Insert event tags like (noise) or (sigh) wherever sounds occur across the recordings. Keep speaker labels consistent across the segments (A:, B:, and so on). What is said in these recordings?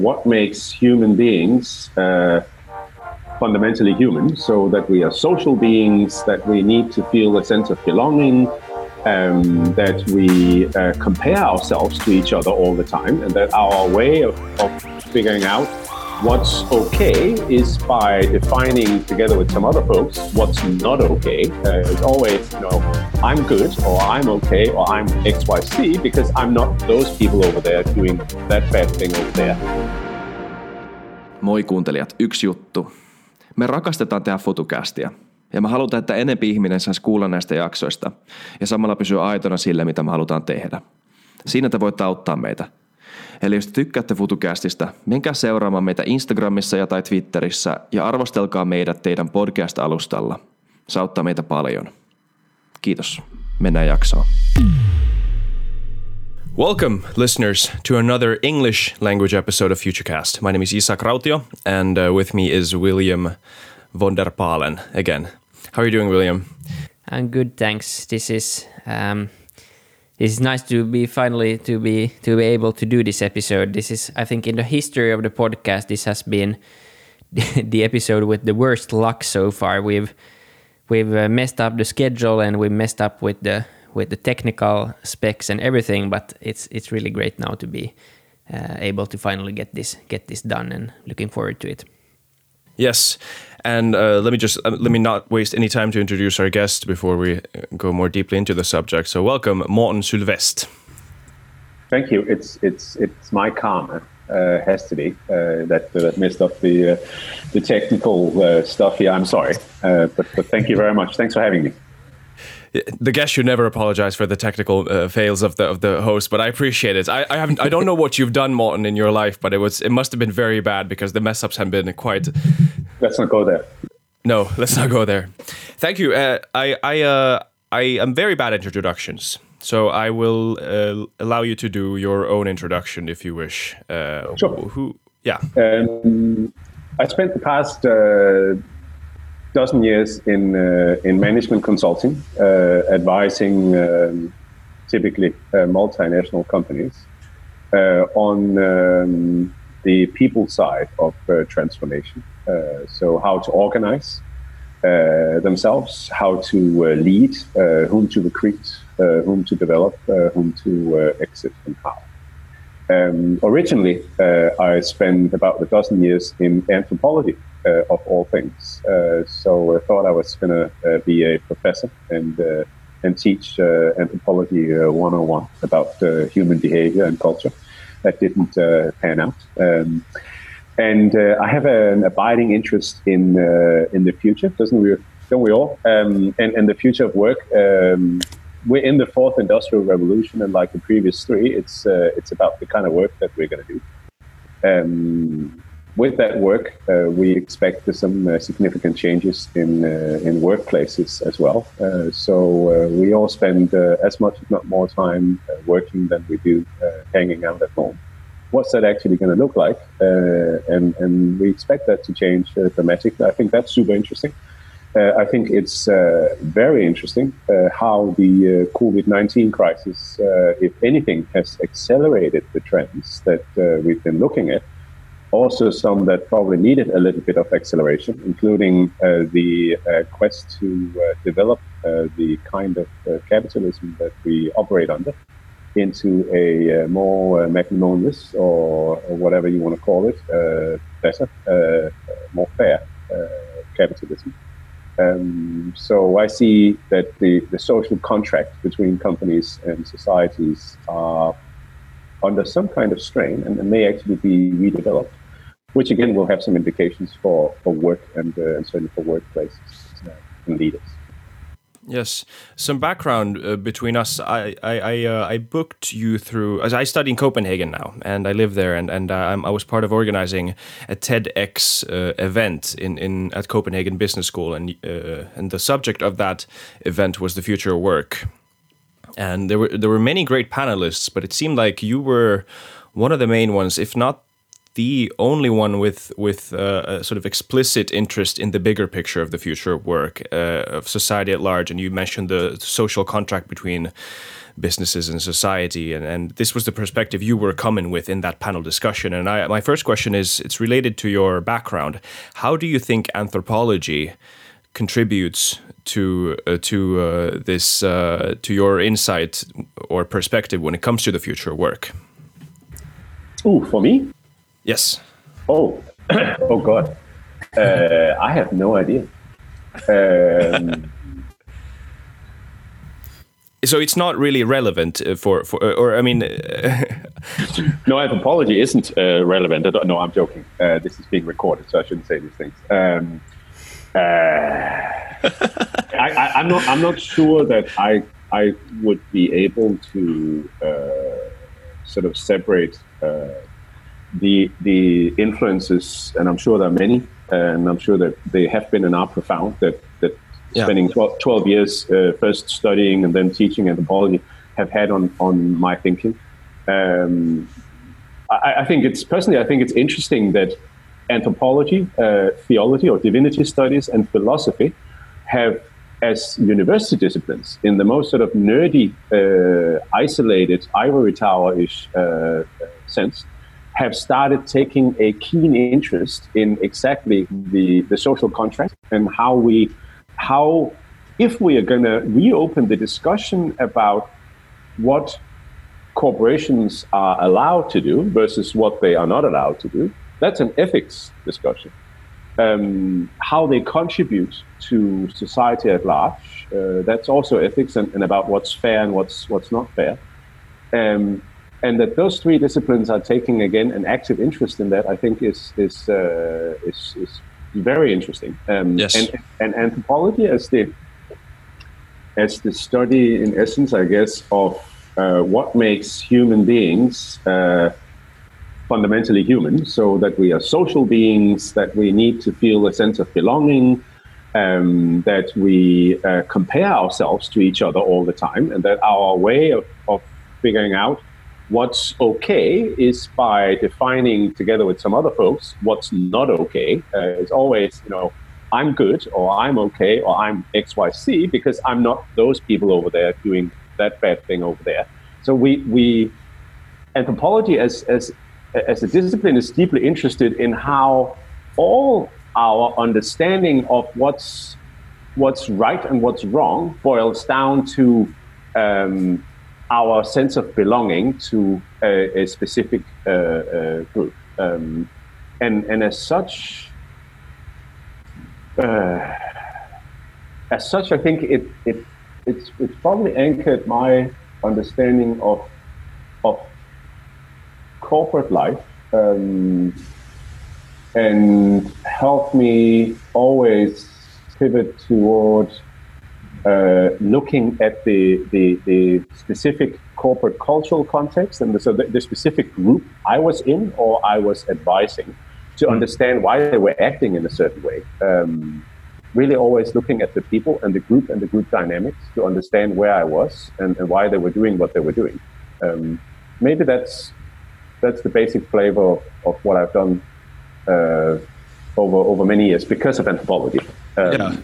A: what makes human beings uh, fundamentally human, so that we are social beings, that we need to feel a sense of belonging, um, that we uh, compare ourselves to each other all the time, and that our way of, of figuring out what's okay is by defining together with some other folks what's not okay. Uh, it's always, you know, I'm good or I'm okay or I'm XYZ because I'm not those people over there doing that bad thing over there.
B: Moi kuuntelijat, yksi juttu. Me rakastetaan tehdä fotokästiä. Ja mä halutaan, että enempi ihminen saisi kuulla näistä jaksoista ja samalla pysyä aitona sille, mitä me halutaan tehdä. Siinä te voitte auttaa meitä – Eli jos te tykkäätte FutuCastista, menkää seuraamaan meitä Instagramissa ja tai Twitterissä ja arvostelkaa meidät teidän podcast-alustalla. Se auttaa meitä paljon. Kiitos. Mennään jaksoon.
C: Welcome, listeners, to another English language episode of FutureCast. My name is Isak Rautio, and uh, with me is William von der Palen again. How are you doing, William?
D: I'm good, thanks. This is um, it's nice to be finally to be to be able to do this episode. This is, I think, in the history of the podcast, this has been (laughs) the episode with the worst luck so far. We've we've uh, messed up the schedule and we messed up with the with the technical specs and everything. But it's it's really great now to be uh, able to finally get this get this done and looking forward to it.
C: Yes, and uh, let me just uh, let me not waste any time to introduce our guest before we uh, go more deeply into the subject. So, welcome, Morten Sylvest.
A: Thank you. It's it's it's my karma. Uh, has to be uh, that that messed up the uh, the technical uh, stuff here. I'm sorry, but but thank you very much. Thanks for having me
C: the guest should never apologize for the technical uh, fails of the of the host, but I appreciate it. I, I haven't I don't know what you've done, Morten, in your life, but it was it must have been very bad because the mess ups have been quite.
A: Let's not go there.
C: No, let's not go there. Thank you. Uh, I I uh, I am very bad at introductions, so I will uh, allow you to do your own introduction if you wish.
A: Uh, sure.
C: Who? Yeah.
A: Um, I spent the past uh, dozen years in uh, in management consulting, uh, advising um, typically uh, multinational companies on um, the people side of transformation. so how to organize themselves, how to lead, whom to recruit, whom to develop, whom to exit, and how. Um, originally, uh, I spent about a dozen years in anthropology, of all things. Uh, so I thought I was going to uh, be a professor and and teach anthropology 101 about human behavior and culture. That didn't pan out. Um, and I have an abiding interest in in the future. Doesn't we? Don't we all? Um, and and the future of work. Um, we're in the fourth industrial revolution, and like the previous three, it's uh, it's about the kind of work that we're going to do. Um, with that work, uh, we expect some uh, significant changes in uh, in workplaces as well. Uh, so uh, we all spend uh, as much, if not more, time working than we do hanging out at home. What's that actually going to look like? and and we expect that to change dramatically. I think that's super interesting. I think it's very interesting how the COVID 19 crisis, if anything, has accelerated the trends that we've been looking at also some that probably needed a little bit of acceleration, including uh, the uh, quest to uh, develop uh, the kind of uh, capitalism that we operate under into a uh, more magnanimous or, or, whatever you want to call it, better, more fair capitalism. Um, so I see that the, the social contract between companies and societies are under some kind of strain and, and may actually be redeveloped which again will have some implications for, for work and, uh, and certainly for workplaces uh, and leaders.
C: Yes, some background uh, between us. I I I, uh, I, booked you through as I study in Copenhagen now, and I live there, and and uh, i was part of organizing a TEDx uh, event in, in at Copenhagen Business School, and and the subject of that event was the future of work, and there were there were many great panelists, but it seemed like you were one of the main ones, if not the only one with with uh, a sort of explicit interest in the bigger picture of the future of work uh, of society at large. And you mentioned the social contract between businesses and society. And, and this was the perspective you were coming with in that panel discussion. And I, my first question is it's related to your background. How do you think anthropology contributes to uh, to uh, this uh, to your insight or perspective when it comes to the future work?
A: Oh, for me?
C: Yes.
A: Oh, (coughs) oh God, uh, I have no idea. Um,
C: so it's not really relevant uh, for for or I mean. (laughs)
A: no, anthropology isn't uh, relevant. No, I'm joking. Uh, this is being recorded, so I shouldn't say these things. Um, uh, I, am not. I'm not sure that I I would be able to uh, sort of separate uh, the the influences, and I'm sure there are many, and I'm sure that they have been and are profound. That that yeah. spending 12, 12 years uh, first studying and then teaching anthropology have had on on my thinking. Um, I, I, think it's personally, I think it's interesting that anthropology, uh, theology, or divinity studies, and philosophy have as university disciplines in the most sort of nerdy, uh, isolated, ivory tower-ish uh, sense, have started taking a keen interest in exactly the, the social contract and how we, how, if we are going to reopen the discussion about what corporations are allowed to do versus what they are not allowed to do, that's an ethics discussion. Um, how they contribute to society at large, uh, that's also ethics and, and, about what's fair and what's what's not fair. Um, and that those three disciplines are taking again an active interest in that, I think is is uh, is, is, very interesting. Um,
C: yes.
A: And, and anthropology as the as the study in essence, I guess, of uh, what makes human beings uh, fundamentally human. So that we are social beings, that we need to feel a sense of belonging. Um, that we uh, compare ourselves to each other all the time, and that our way of, of figuring out What's okay is by defining together with some other folks what's not okay. Uh, it's always, you know, I'm good or I'm okay or I'm XYZ because I'm not those people over there doing that bad thing over there. So we, we anthropology as, as, as a discipline is deeply interested in how all our understanding of what's, what's right and what's wrong boils down to um, our sense of belonging to a, a specific uh, uh, group. Um, and, and as such, uh, as such, I think it, it it's, it's probably anchored my understanding of of corporate life um, and helped me always pivot toward uh, looking at the, the, the, specific corporate cultural context and the, so the, the, specific group I was in or I was advising to mm. understand why they were acting in a certain way. Um, really always looking at the people and the group and the group dynamics to understand where I was and, and why they were doing what they were doing. Um, maybe that's that's the basic flavor of, of what I've done uh, over over many years because of anthropology.
C: Um, yeah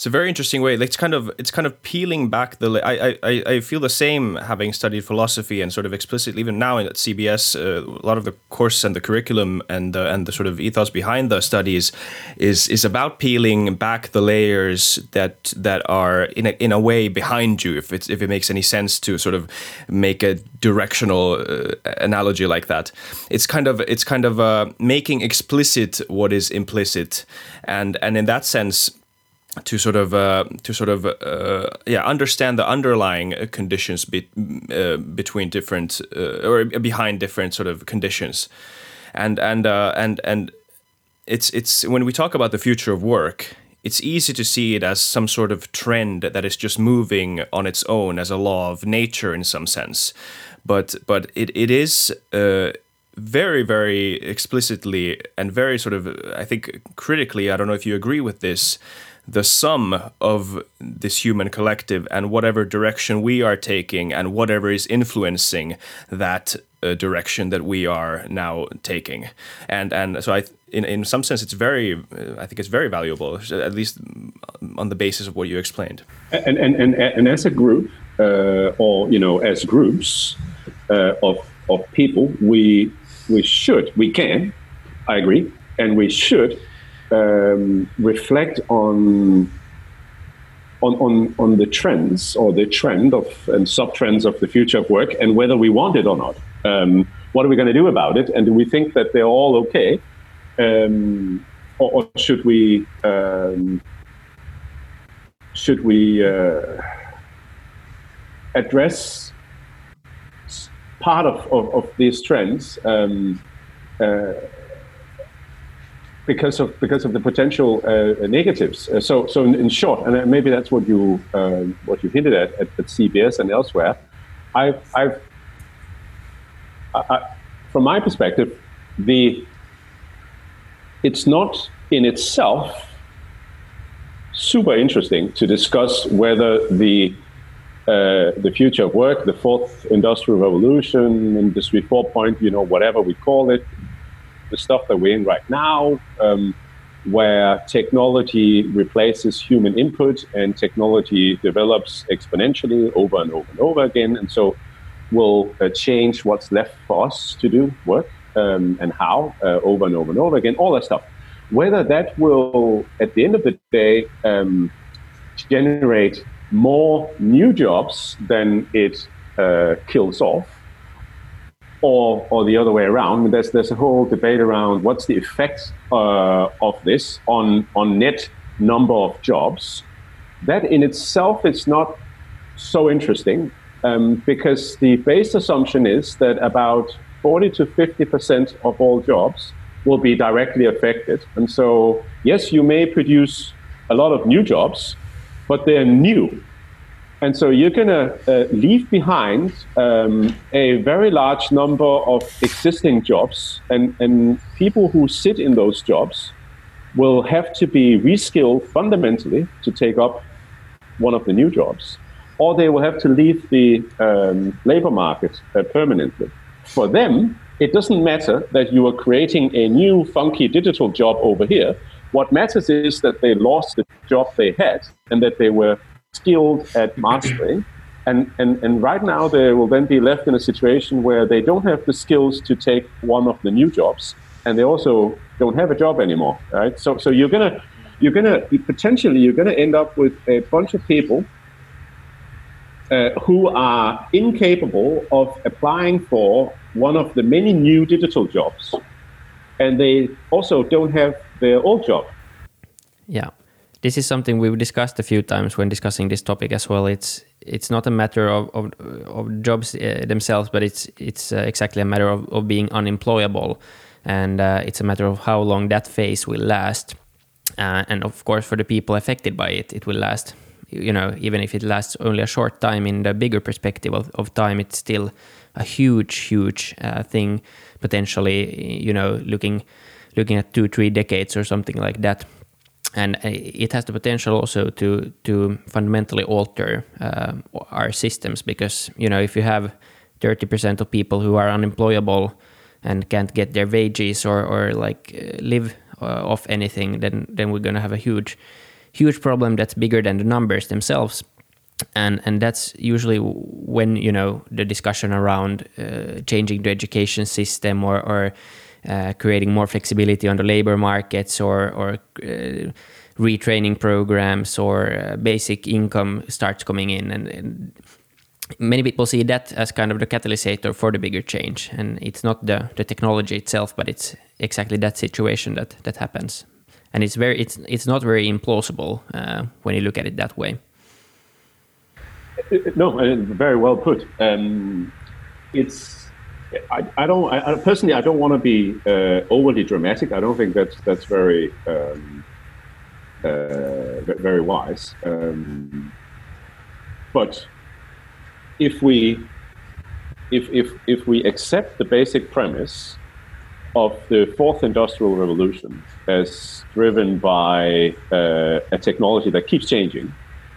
C: it's a very interesting way. It's kind of it's kind of peeling back the. I I I feel the same having studied philosophy and sort of explicitly even now at CBS, uh, a lot of the course and the curriculum and the, and the sort of ethos behind the studies is is about peeling back the layers that that are in a, in a way behind you. If it's if it makes any sense to sort of make a directional uh, analogy like that, it's kind of it's kind of uh, making explicit what is implicit, and and in that sense to sort of uh, to sort of uh, yeah understand the underlying conditions be, uh, between different uh, or behind different sort of conditions. And and uh, and and it's it's when we talk about the future of work it's easy to see it as some sort of trend that is just moving on its own as a law of nature in some sense. But but it, it is uh, very very explicitly and very sort of i think critically i don't know if you agree with this the sum of this human collective and whatever direction we are taking and whatever is influencing that uh, direction that we are now taking. And and so i in, in some sense it's very i think it's very valuable at least on the basis of what you explained.
A: And and and, and as a group uh, or you know, as groups uh, of of people, we we should, we can, I agree, and we should um, reflect on. On, on, on the trends or the trend of and sub trends of the future of work and whether we want it or not. Um, what are we going to do about it? And do we think that they're all okay? Um, or, or, should we um, should we uh, address part of, of, of these trends um, uh, because of because of the potential uh, negatives. Uh, so so in, in, short, and maybe that's what you um, what you hinted at, at, at CBS and elsewhere. I've I've I, from my perspective, the it's not in itself super interesting to discuss whether the uh, the future of work, the fourth industrial revolution, industry 4.0, you know, whatever we call it, the stuff that we're in right now, um, where technology replaces human input and technology develops exponentially over and over and over again. And so will uh, change what's left for us to do work um, and how uh, over and over and over again, all that stuff. Whether that will, at the end of the day, um, generate more new jobs than it uh, kills off, or, or the other way around. There's, there's a whole debate around what's the effect uh, of this on, on net number of jobs. That in itself is not so interesting um, because the base assumption is that about 40 to 50% of all jobs will be directly affected. And so, yes, you may produce a lot of new jobs, but they're new. And so you're going to uh, leave behind um, a very large number of existing jobs, and, and people who sit in those jobs will have to be reskilled fundamentally to take up one of the new jobs or they will have to leave the um, labor market uh, permanently. For them, it doesn't matter that you are creating a new funky digital job over here. What matters is that they lost the job they had and that they were skilled at mastering. And, and, and right now, they will then be left in a situation where they don't have the skills to take one of the new jobs, and they also don't have a job anymore, right? So, so you're gonna, you're gonna potentially you're gonna end up with a bunch of people uh, who are incapable of applying for one of the many new digital jobs, and they also don't have their old job.
D: Yeah, this is something we've discussed a few times when discussing this topic as well. It's it's not a matter of of, of jobs uh, themselves, but it's it's uh, exactly a matter of, of being unemployable, and uh, it's a matter of how long that phase will last. Uh, and of course, for the people affected by it, it will last you know, even if it lasts only a short time in the bigger perspective of, of time, it's still a huge, huge uh, thing. Potentially, you know, looking looking at two, three decades or something like that. And uh, it has the potential also to to fundamentally alter uh, our systems because you know if you have 30% of people who are unemployable and can't get their wages or or like uh, live uh, off anything, then then we're going to have a huge huge problem that's bigger than the numbers themselves. And and that's usually when you know the discussion around uh, changing the education system or, or uh, creating more flexibility on the labor markets or or uh, retraining programs or uh, basic income starts coming in and, and, many people see that as kind of the catalyst for the bigger change and it's not the, the technology itself but it's exactly that situation that that happens and it's very it's it's not very implausible uh, when you look at it that way.
A: No, very well put. Um, it's I, I don't I, personally I don't want to be uh, overly dramatic. I don't think that's that's very um, uh, very wise. Um, but if we if if if we accept the basic premise of the fourth industrial revolution as driven by uh, a technology that keeps changing,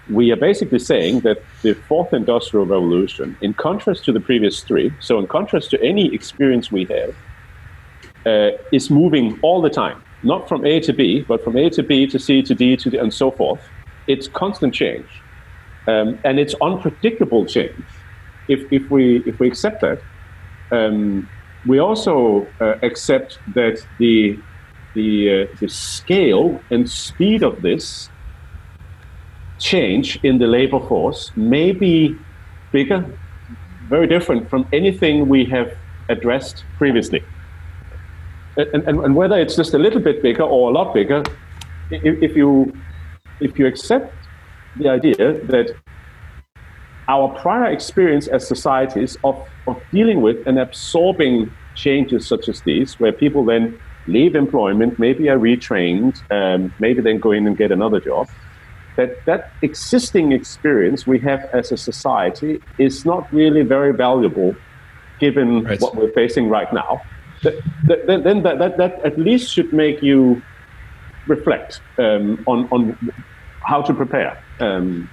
A: we are basically saying that the fourth industrial revolution, in contrast to the previous three, so in contrast to any experience we have, uh, is moving all the time, not from A to B, but from A to B to C to D to D, and so forth. It's constant change. um, and it's unpredictable change. If, if we if we accept that, um, we also uh, accept that the the uh, the scale and speed of this change in the labor force may be bigger, very different from anything we have addressed previously. And, and, and whether it's just a little bit bigger or a lot bigger, if, if you if you accept the idea that our prior experience as societies of, of dealing with and absorbing changes such as these, where people then leave employment, maybe are retrained, um, maybe then go in and get another job, that that existing experience we have as a society is not really very valuable given
C: Right.
A: what we're facing right now. That, that, then that, that, that at least should make you reflect um, on, on how to prepare. Um,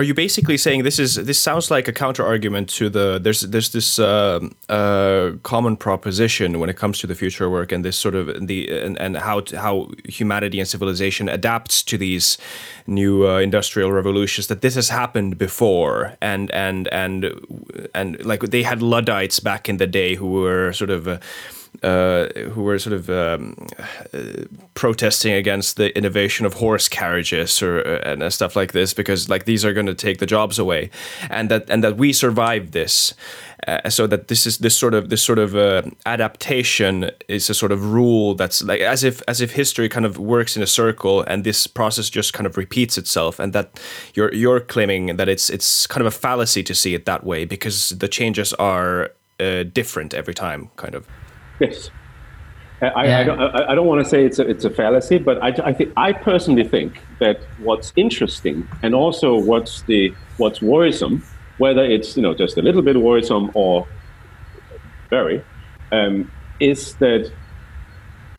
C: Are you basically saying this is this sounds like a counter argument to the there's there's this uh, uh, common proposition when it comes to the future work and this sort of the and, and how how humanity and civilization adapts to these new uh, industrial revolutions that this has happened before and and and and like they had luddites back in the day who were sort of uh, who were sort of um, uh, protesting against the innovation of horse carriages or uh, and stuff like this because like these are going to take the jobs away, and that and that we survived this, uh, so that this is this sort of this sort of uh, adaptation is a sort of rule that's like as if as if history kind of works in a circle and this process just kind of repeats itself, and that you're you're claiming that it's it's kind of a fallacy to see it that way because the changes are uh, different every time, kind of.
A: Yes. I,
D: Yeah.
A: I don't, I, I don't want to say it's a, it's a fallacy, but I, I, think, I personally think that what's interesting and also what's, the, what's worrisome, whether it's you know, just a little bit worrisome or very, um, is that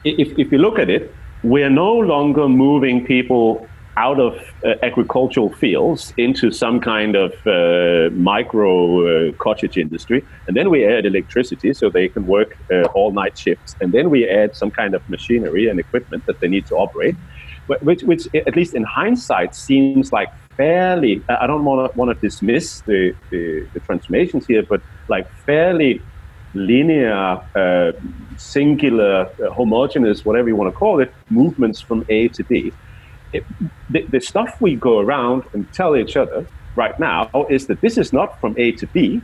A: if, if you look at it, we're no longer moving people out of uh, agricultural fields into some kind of uh, micro uh, cottage industry. And then we add electricity so they can work uh, all night shifts. And then we add some kind of machinery and equipment that they need to operate, which, which at least in hindsight, seems like fairly, I don't want to want to dismiss the, the, the transformations here, but like fairly linear, uh, singular, uh, homogeneous, whatever you want to call it, movements from A to B. It, the, the stuff we go around and tell each other right now is that this is not from A to B,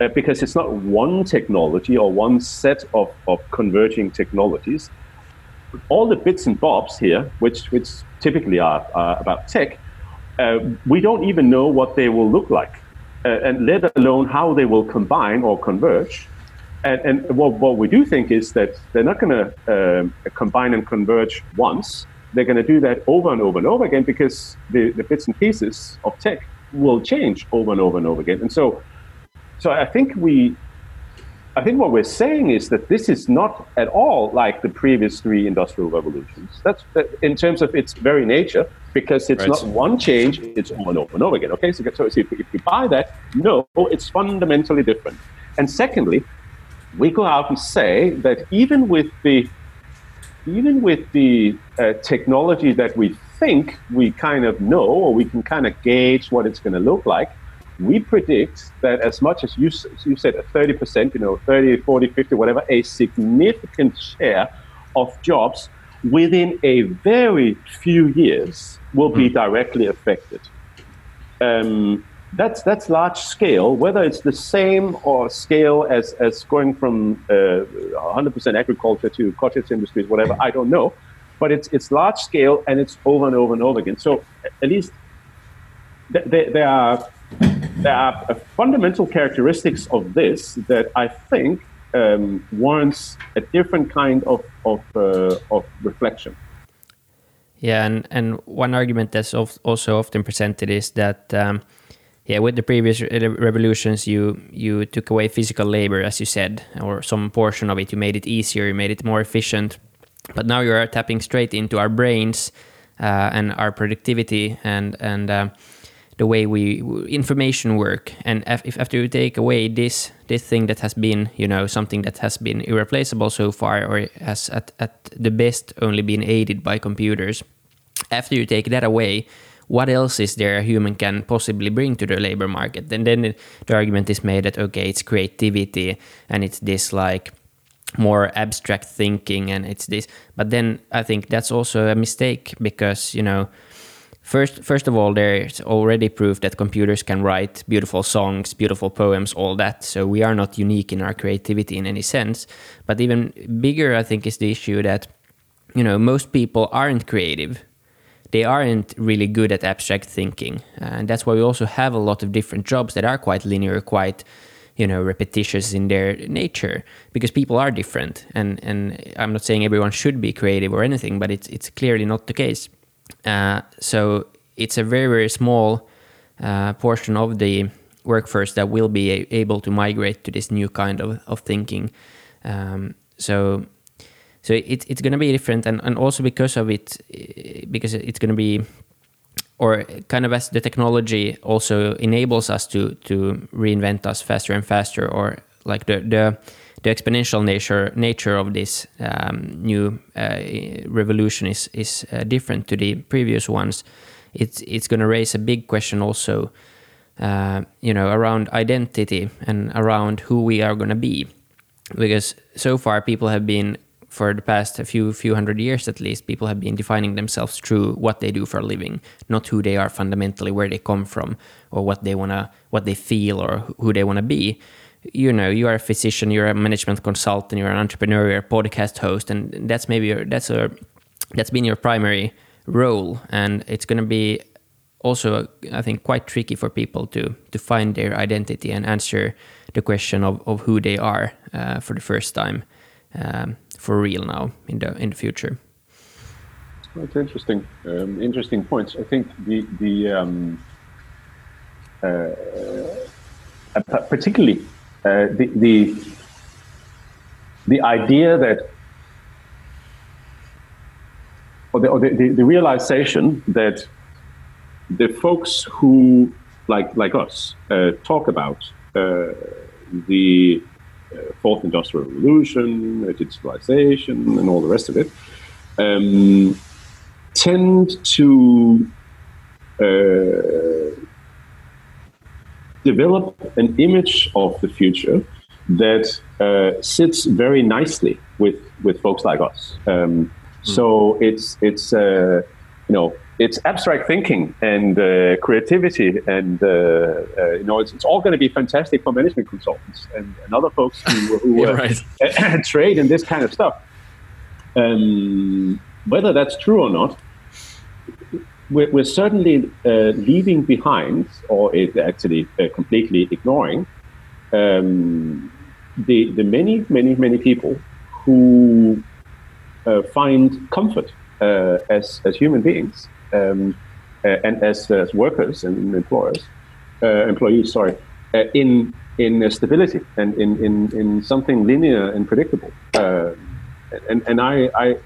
A: uh, because it's not one technology or one set of, of converging technologies. All the bits and bobs here, which, which typically are uh, about tech, uh, we don't even know what they will look like, uh, and let alone how they will combine or converge. And, and what, what we do think is that they're not going to um, combine and converge once. They're going to do that over and over and over again because the, the bits and pieces of tech will change over and over and over again. And so, so I think we, I think what we're saying is that this is not at all like the previous three industrial revolutions. That's that, in terms of its very nature, because it's
C: Right.
A: not one change; it's over and over and over again. Okay, so, so if, if we buy that, no, it's fundamentally different. And secondly, we go out and say that even with the even with the uh, technology that we think we kind of know or we can kind of gauge what it's going to look like, we predict that as much as you, you said, 30%, you know, 30, 40, 50, whatever, a significant share of jobs within a very few years will be directly affected. Um, that's that's large scale. Whether it's the same or scale as as going from uh, 100% agriculture to cottage industries, whatever, I don't know. But it's it's large scale and it's over and over and over again. So at least th- there, there are there are fundamental characteristics of this that I think um, warrants a different kind of of, uh, of reflection.
D: Yeah, and, and one argument that's also often presented is that, um, yeah, with the previous re- revolutions, you you took away physical labor, as you said, or some portion of it. You made it easier, you made it more efficient. But now you are tapping straight into our brains uh, and our productivity and and uh, the way we information work. And if after you take away this this thing that has been, you know, something that has been irreplaceable so far, or has at, at the best only been aided by computers, after you take that away, what else is there a human can possibly bring to the labor market? And then the argument is made that okay, it's creativity and it's this like more abstract thinking and it's this. But then I think that's also a mistake because you know. First, first of all, there's already proof that computers can write beautiful songs, beautiful poems, all that. So we are not unique in our creativity in any sense. But even bigger, I think, is the issue that you know most people aren't creative they aren't really good at abstract thinking. And that's why we also have a lot of different jobs that are quite linear, quite you know repetitious in their nature because people are different. And and I'm not saying everyone should be creative or anything but it's it's clearly not the case. Uh, so it's a very very small uh, portion of the workforce that will be able to migrate to this new kind of, of thinking. Um, so so it, it's going to be different and, and also because of it because it's going to be or kind of as the technology also enables us to to reinvent us faster and faster or like the the, the exponential nature nature of this um, new uh, revolution is is uh, different to the previous ones it's it's going to raise a big question also uh, you know around identity and around who we are going to be. Because so far people have been for the past a few few hundred years at least, people have been defining themselves through what they do for a living, not who they are fundamentally, where they come from, or what they wanna, what they feel, or who they wanna be. You know, you are a physician, you're a management consultant, you're an entrepreneur, you're a podcast host, and that's maybe your, that's a that's been your primary role, and it's gonna be also I think quite tricky for people to to find their identity and answer the question of, of who they are uh, for the first time. Um, for real now in the in the future.
A: That's interesting. Um, interesting points. I think the the um, uh, uh particularly uh, the, the the idea that or the, or the, the, the realization that the folks who like like us uh, talk about uh, the uh, fourth industrial revolution, digitalization, and all the rest of it, um, tend to uh, develop an image of the future that uh, sits very nicely with, with folks like us. Um, mm. So it's it's uh, you know it's abstract thinking and uh, creativity, and uh, uh, you know, it's, it's all going to be fantastic for management consultants and, and other folks who, who uh, right. (laughs) trade in this kind of stuff. Um, whether that's true or not, we're, we're certainly uh, leaving behind, or is actually uh, completely ignoring, um, the the many, many, many people who find comfort as as human beings um, uh, and as, as workers and employers, uh, employees, sorry, uh, in in stability and in, in, in something linear and predictable. and and I, I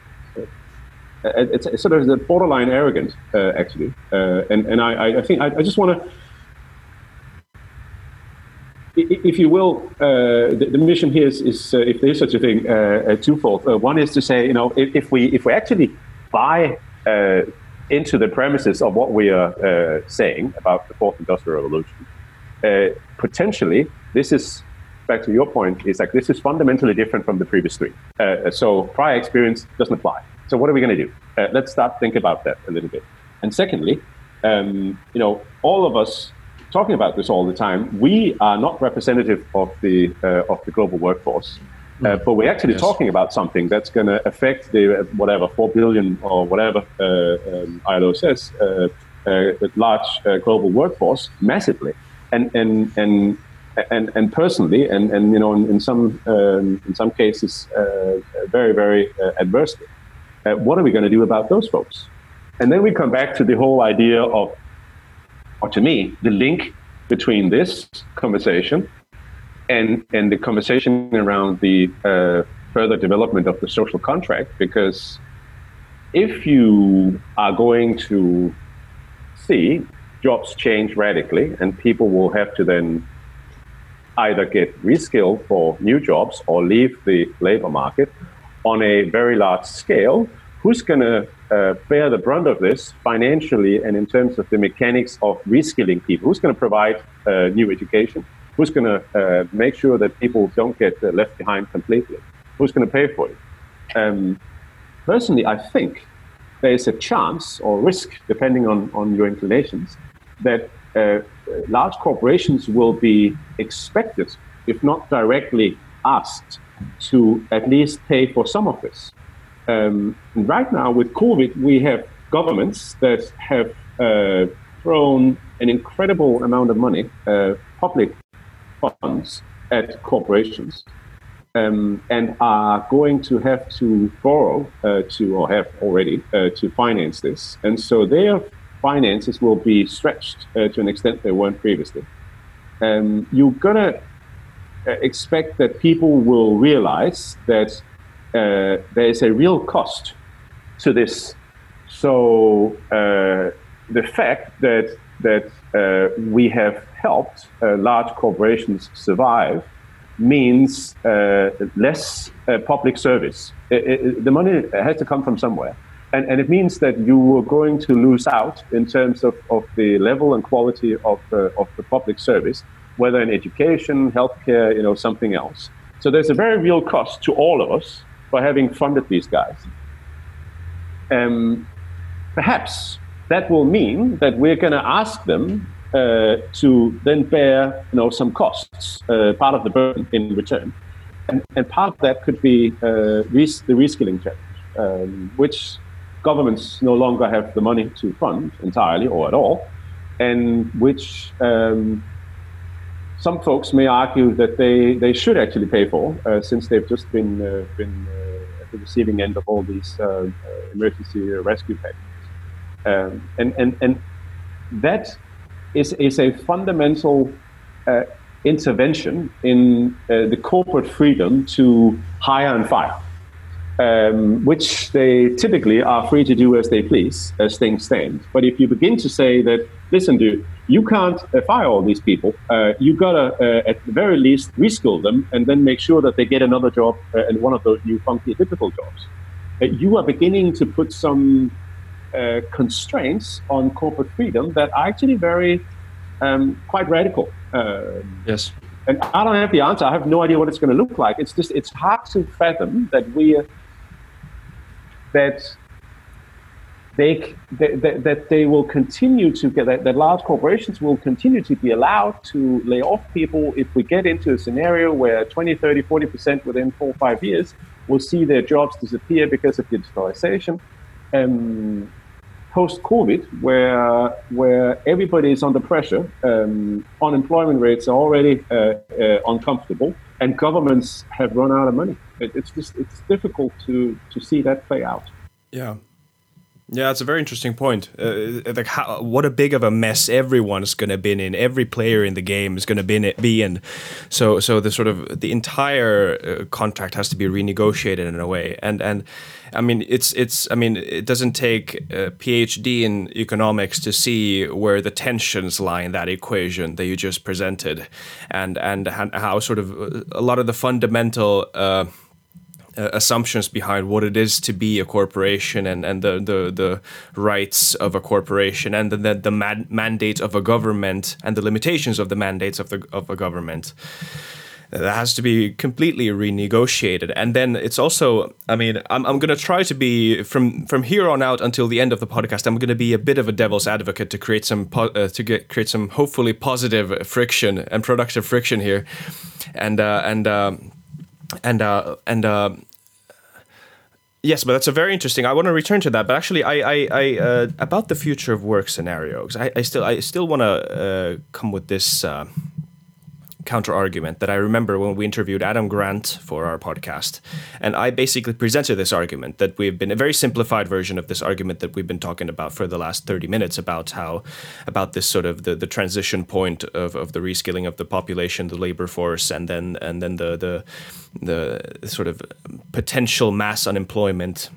A: it's, it's, sort of the borderline arrogant, uh, actually. Uh, and and I, I think I, I just want to, if you will, uh, the, the, mission here is, is if there is such a thing, twofold. one is to say, you know, if, if we if we actually buy into the premises of what we are uh, saying about the fourth industrial revolution, uh, potentially this is back to your point is like this is fundamentally different from the previous three. Uh, so prior experience doesn't apply. So what are we going to do? Uh, let's start think about that a little bit. And secondly, um, you know, all of us talking about this all the time, we are not representative of the uh, of the global workforce. Uh, but we're actually yes. talking about something that's going to affect the uh, whatever four billion or whatever uh, um, ILO says uh, uh large uh, global workforce massively, and and and and, and personally, and, and you know in, in some um, in some cases very very adversely. what are we going to do about those folks? And then we come back to the whole idea of, or to me, the link between this conversation and and the conversation around the uh, further development of the social contract because if you are going to see jobs change radically and people will have to then either get reskilled for new jobs or leave the labor market on a very large scale who's going to uh, bear the brunt of this financially and in terms of the mechanics of reskilling people? Who's going to provide uh, new education? Who's going to uh, make sure that people don't get uh, left behind completely? Who's going to pay for it? Um, personally, I think there is a chance or risk, depending on, on your inclinations, that uh, large corporations will be expected, if not directly asked, to at least pay for some of this. Um, right now, with COVID, we have governments that have uh, thrown an incredible amount of money, uh, public funds, at corporations. Um, and are going to have to borrow uh, to, or have already, uh, to finance this. And so their finances will be stretched uh, to an extent they weren't previously. Um, you're going to uh, expect that people will realize that uh, there is a real cost to this. So uh, the fact that that we have helped uh, large corporations survive means uh, less public service. It, it, the money has to come from somewhere. And, and, it means that you are going to lose out in terms of, of the level and quality of, of the public service whether in education, healthcare, you know, something else. So there's a very real cost to all of us for having funded these guys. Um, perhaps that will mean that we're going to ask them uh, to then bear, you know, some costs, uh, part of the burden in return, and, and part of that could be uh, res- the reskilling challenge, um, which governments no longer have the money to fund entirely or at all, and which um, some folks may argue that they, they should actually pay for, uh, since they've just been uh, been uh, at the receiving end of all these emergency rescue packages, um, and and and that is is a fundamental intervention in the corporate freedom to hire and fire. Um, which they typically are free to do as they please, as things stand. But if you begin to say that, listen, dude, you can't uh, fire all these people. Uh, you gotta, uh, at the very least, reskill them and then make sure that they get another job uh, in one of those new funky, difficult jobs. Uh, you are beginning to put some uh, constraints on corporate freedom that are actually very, um, quite radical.
C: yes.
A: And I don't have the answer. I have no idea what it's going to look like. It's just, it's hard to fathom that we, that they, that, that they will continue to get that, that large corporations will continue to be allowed to lay off people if we get into a scenario where 20 30 40% within four or five years will see their jobs disappear because of digitalization um, post covid where where everybody is under pressure um, unemployment rates are already uh, uh, uncomfortable and governments have run out of money. It, it's just it's difficult to to see that play out.
C: Yeah yeah, it's a very interesting point. Uh, like, how, what a big of a mess everyone's going to be in. Every player in the game is going to be, be in. So, so the sort of the entire uh, contract has to be renegotiated in a way. And and I mean, it's it's. I mean, it doesn't take a PhD in economics to see where the tensions lie in that equation that you just presented, and and how sort of a lot of the fundamental. Uh, uh, assumptions behind what it is to be a corporation and, and the, the, the rights of a corporation and the, the, the man- mandate of a government and the limitations of the mandates of, the, of a government. That has to be completely renegotiated. And then it's also i mean i'm, I'm going to try to be from from here on out until the end of the podcast i'm going to be a bit of a devil's advocate to create some po- uh, to get create some hopefully positive friction and productive friction here. And uh, and uh, and uh, and uh, yes, but that's a very interesting. I want to return to that, but actually, I, I, I uh, about the future of work scenarios. I, I still, I still want to uh, come with this uh, counter argument that I remember when we interviewed Adam Grant for our podcast. And I basically presented this argument that we've been a very simplified version of this argument that we've been talking about for the last 30 minutes about how, about this sort of the, the transition point of, of the reskilling of the population, the labor force, and then, and then the, the, the sort of potential mass unemployment.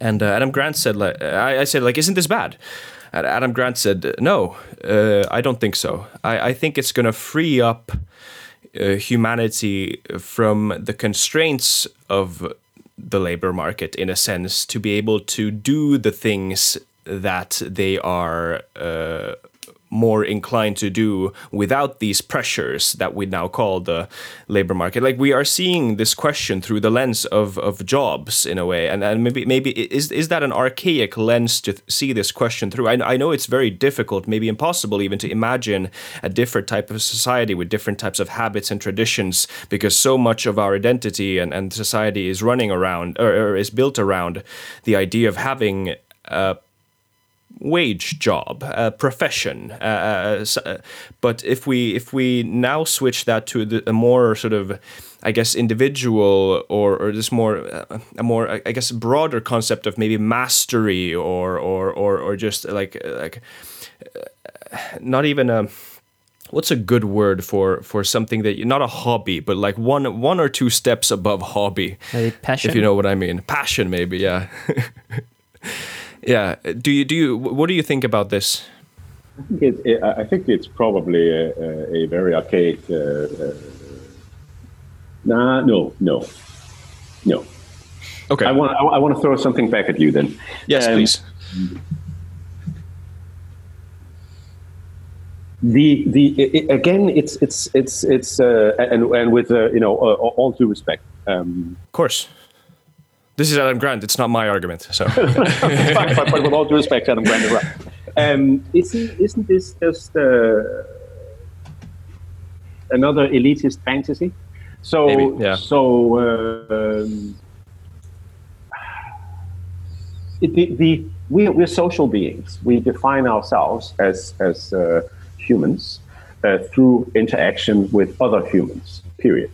C: And uh, Adam Grant said, like, I, I said, like, isn't this bad? And Adam Grant said, "No, uh, I don't think so. I, I think it's going to free up uh, humanity from the constraints of the labor market in a sense to be able to do the things that they are uh, more inclined to do without these pressures that we now call the labor market. Like we are seeing this question through the lens of, of jobs in a way, and, and maybe maybe is is that an archaic lens to see this question through? I, I know it's very difficult, maybe impossible even to imagine a different type of society with different types of habits and traditions because so much of our identity and, and society is running around or, or is built around the idea of having a wage job, a profession. Uh, uh, but if we if we now switch that to the, a more sort of I guess individual or, or this more uh, a more I guess broader concept of maybe mastery or or or, or just like like uh, not even a what's a good word for for something that you not a hobby but like one one or two steps above hobby
D: maybe passion
C: if you know what i mean passion maybe yeah (laughs) yeah. Do you do you what do you think about this?
A: I think, it, it, I think it's probably a, a very archaic. Uh, uh, nah, no, no, no.
C: Okay.
A: I want I, I want to throw something back at you then.
C: Yes, um, please.
A: The the it, again, it's it's it's it's uh, and and with uh, you know all due respect. Um,
C: of course this is Adam Grant. It's not my argument. So, (laughs)
A: but, but, with all due respect, Adam Grant is right. Um, isn't isn't this just uh, another elitist fantasy? So
C: Maybe, yeah.
A: so uh, um, it, the, the we we're social beings. We define ourselves as as uh, humans uh, through interaction with other humans. Period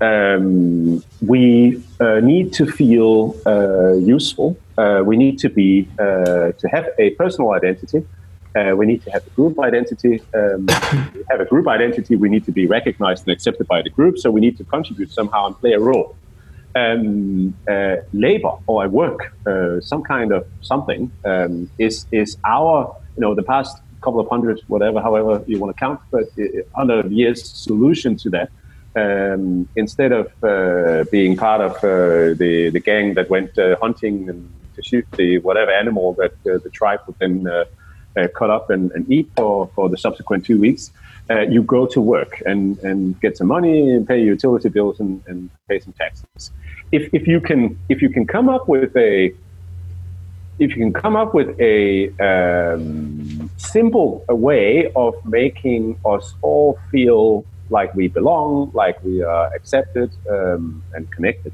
A: um, we uh, need to feel uh, useful. Uh, we need to be uh, to have a personal identity. Uh, we need to have a group identity. Um, (coughs) have a group identity. We need to be recognized and accepted by the group. So we need to contribute somehow and play a role. Um, uh, labor or work, some kind of something, um, is is our you know the past couple of hundred, whatever, however you want to count, but hundred years solution to that um, instead of uh, being part of uh, the the gang that went uh, hunting and to shoot the whatever animal that uh, the tribe would then uh, uh, cut up and, and, eat for, for the subsequent two weeks, you go to work and, and get some money and pay your utility bills and, and pay some taxes. If, if you can if you can come up with a if you can come up with a um, simple way of making us all feel like we belong, like we are accepted um, and connected,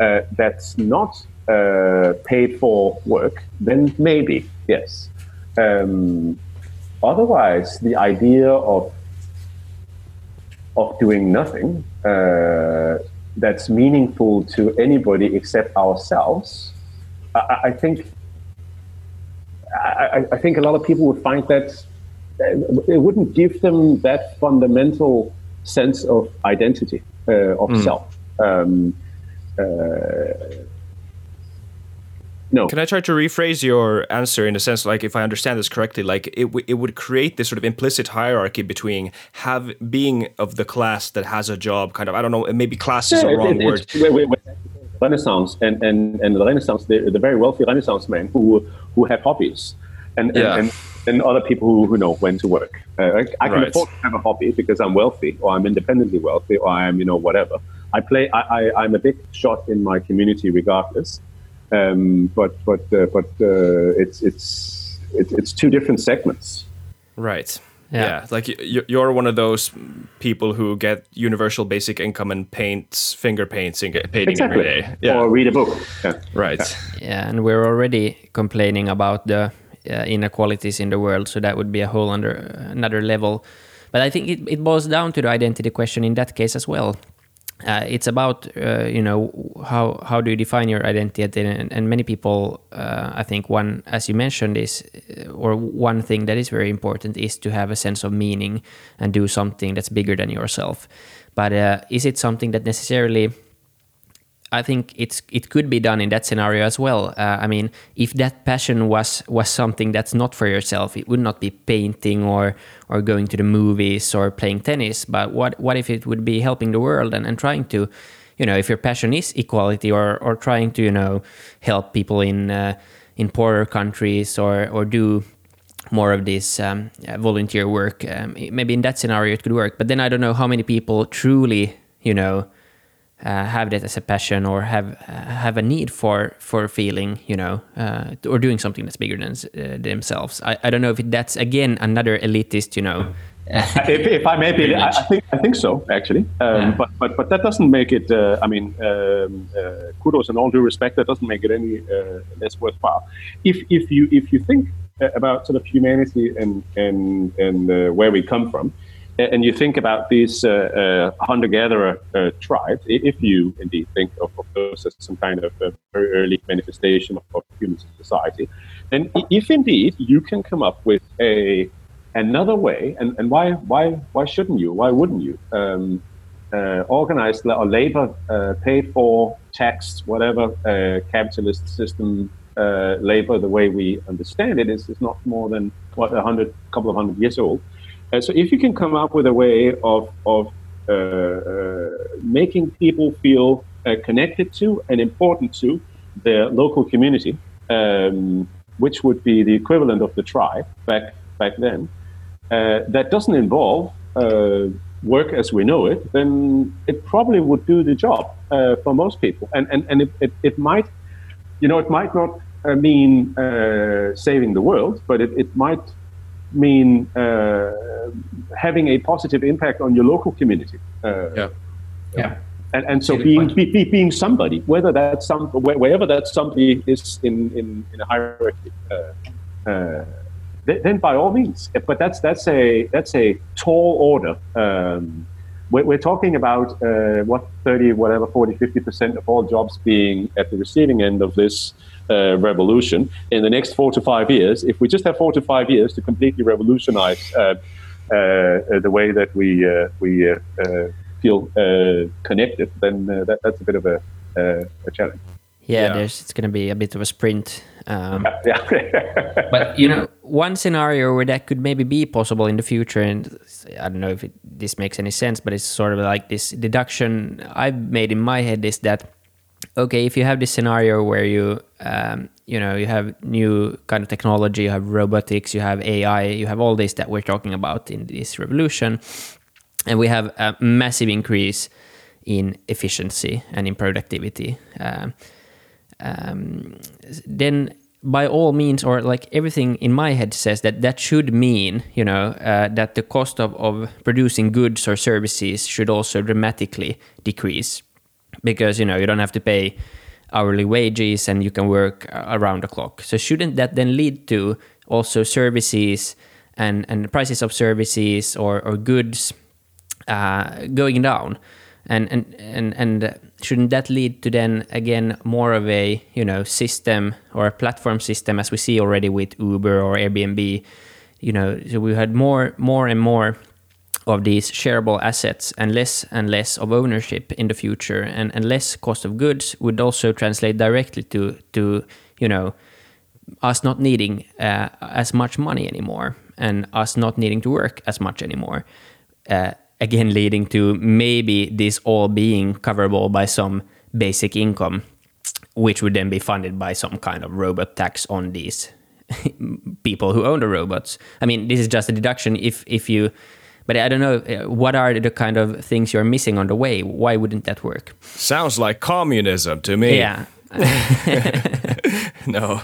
A: uh, that's not uh, paid for work, then maybe, yes. Um, otherwise, the idea of of doing nothing uh, that's meaningful to anybody except ourselves, I, I think I, I, think a lot of people would find that uh, it wouldn't give them that fundamental sense of identity uh, of mm. self. Um, uh, no.
C: Can I try to rephrase your answer in a sense, like if I understand this correctly, like it, w- it would create this sort of implicit hierarchy between have being of the class that has a job, kind of. I don't know, maybe class is yeah, a wrong it, word.
A: Wait, wait, wait. Renaissance and, and, and the Renaissance, the, the very wealthy Renaissance men who who have hobbies, and,
C: yeah.
A: and, and and other people who, who know when to work. Uh, I, I, can right. afford to have a hobby because I'm wealthy or I'm independently wealthy or I am, you know, whatever. I play, I, I, am a big shot in my community regardless. Um, but but uh, but uh, it's, it's, it's, it's two different segments.
C: Right. Yeah. yeah. like you're one of those people who get universal basic income and paints finger paints and painting
A: exactly.
C: every day.
A: Yeah. Or read a book. Yeah.
C: Right.
D: Yeah. yeah, and we're already complaining about the uh, inequalities in the world. So that would be a whole under another level. But I think it, it boils down to the identity question in that case as well. Uh, it's about uh, you know how how do you define your identity and, and many people uh, I think one as you mentioned is uh, or one thing that is very important is to have a sense of meaning and do something that's bigger than yourself but uh, is it something that necessarily I think it's it could be done in that scenario as well. Uh, I mean, if that passion was was something that's not for yourself, it would not be painting or or going to the movies or playing tennis. But what what if it would be helping the world and, and trying to you know if your passion is equality or or trying to you know help people in uh, in poorer countries or or do more of this um, volunteer work um, maybe in that scenario it could work but then i don't know how many people truly you know uh, have that as a passion or have uh, have a need for for feeling you know uh, or doing something that's bigger than uh, themselves I, I don't know if that's again another elitist you know (laughs)
A: if, if, I may be, I, I, think I think so actually, um, yeah. but but but that doesn't make it. Uh, I mean, um, uh, kudos and all due respect, that doesn't make it any uh, less worthwhile. If if you if you think about sort of humanity and and and uh, where we come from, and you think about these uh, uh, hunter-gatherer tribes, if you indeed think of, of, those as some kind of very early manifestation of, of human society, then if indeed you can come up with a another way, and, and why why why shouldn't you? Why wouldn't you? Um, uh, or labor uh, paid for, taxed, whatever uh, capitalist system uh, labor, the way we understand it, is, is not more than what a hundred, couple of hundred years old. Uh, so if you can come up with a way of of uh, making people feel connected to and important to their local community, um, which would be the equivalent of the tribe back back then, uh, that doesn't involve uh, work as we know it, then it probably would do the job uh, for most people. And, and, and it, it, it, might, you know, it might not uh, mean uh, saving the world, but it, it might mean uh, having a positive impact on your local community.
C: yeah.
A: Yeah. And, and so being, be, be, being somebody, whether that's some, wherever that somebody is in, in, in a hierarchy, then by all means. But that's that's a that's a tall order. Um, we're, we're, talking about uh, what 30, whatever, 40, 50 percent of all jobs being at the receiving end of this uh, revolution in the next four to five years. If we just have four to five years to completely revolutionize uh, uh the way that we uh, we uh, feel connected, then that, that's a bit of a, a challenge.
D: Yeah, yeah. there's it's going to be a bit of a sprint um, (laughs) yeah. but you know, one scenario where that could maybe be possible in the future, and I don't know if it, this makes any sense, but it's sort of like this deduction I've made in my head is that okay, if you have this scenario where you um, you know you have new kind of technology, you have robotics, you have AI, you have all this that we're talking about in this revolution, and we have a massive increase in efficiency and in productivity. Um, um, then by all means, or like everything in my head says that that should mean, you know, uh, that the cost of, of producing goods or services should also dramatically decrease because, you know, you don't have to pay hourly wages and you can work around the clock. So shouldn't that then lead to also services and, and prices of services or, or goods uh, going down? And and and and shouldn't that lead to then again more of a you know system or a platform system as we see already with Uber or Airbnb? You know so we had more more and more of these shareable assets and less and less of ownership in the future. And, and less cost of goods would also translate directly to to you know us not needing uh, as much money anymore and us not needing to work as much anymore. Uh, again leading to maybe this all being coverable by some basic income, which would then be funded by some kind of robot tax on these (laughs) people who own the robots. I mean, this is just a deduction if if you but I don't know uh, what are the kind of things you're missing on the way. Why wouldn't that work?
C: Sounds like communism to me.
D: Yeah. (laughs) (laughs)
C: no.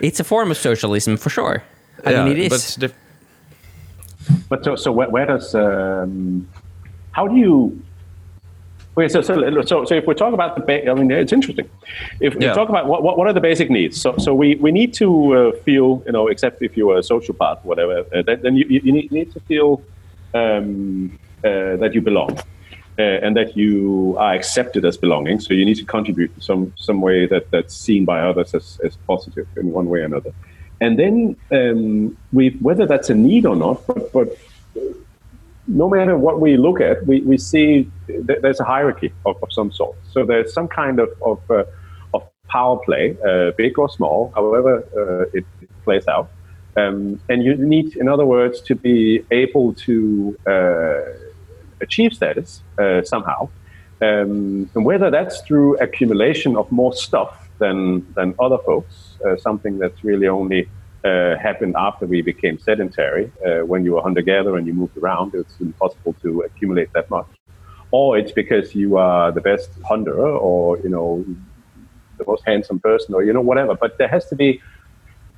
D: It's a form of socialism for sure. I yeah, mean, it is. But
A: but so, so where, where does um, how do you? Okay, so, so so so if we talk about the, ba- I mean, it's interesting. If we talk about what, what what are the basic needs, so so we we need to uh, feel, you know, except if you're a social sociopath, whatever, uh, then you you need, need to feel um, uh, that you belong. Uh, and that you are accepted as belonging. So you need to contribute in some some way that that's seen by others as, as positive in one way or another. And then um, whether that's a need or not, but, but no matter what we look at, we, we see th- there's a hierarchy of, of some sort. So there's some kind of, of, uh, of power play, uh, big or small, however uh, it, plays out. Um, and you need, in other words, to be able to uh, achieve status uh, somehow. Um, and whether that's through accumulation of more stuff than, than other folks, something that's really only uh, happened after we became sedentary. Uh, when you were hunter gatherer and you moved around, it's impossible to accumulate that much. Or it's because you are the best hunter, or you know, the most handsome person, or you know, whatever. But there has to be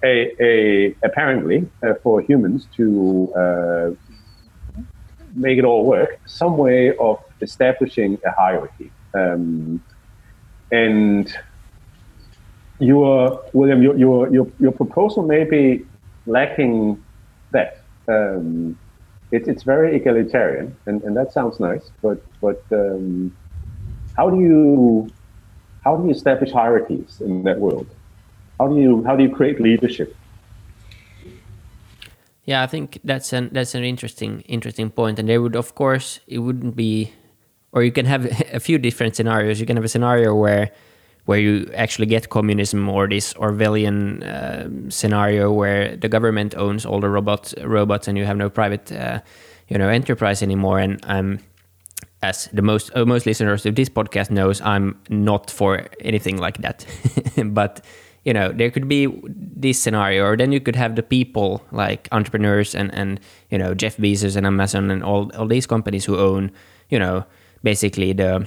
A: a, a apparently uh, for humans to uh, make it all work, some way of establishing a hierarchy. Um, and your William, your, your your your proposal may be lacking that. Um, it, it's very egalitarian, and, and that sounds nice. But but um, how do you how do you establish hierarchies in that world? How do you how do you create leadership?
D: Yeah, I think that's an that's an interesting interesting point, and there would of course it wouldn't be, or you can have (laughs) a few different scenarios. You can have a scenario where where you actually get communism or this Orwellian uh, scenario where the government owns all the robots, robots, and you have no private, uh, you know, enterprise anymore. And as the most uh, most listeners of this podcast knows, I'm not for anything like that. (laughs) but you know, there could be this scenario, or then you could have the people like entrepreneurs and and you know Jeff Bezos and Amazon and all all these companies who own, you know, basically the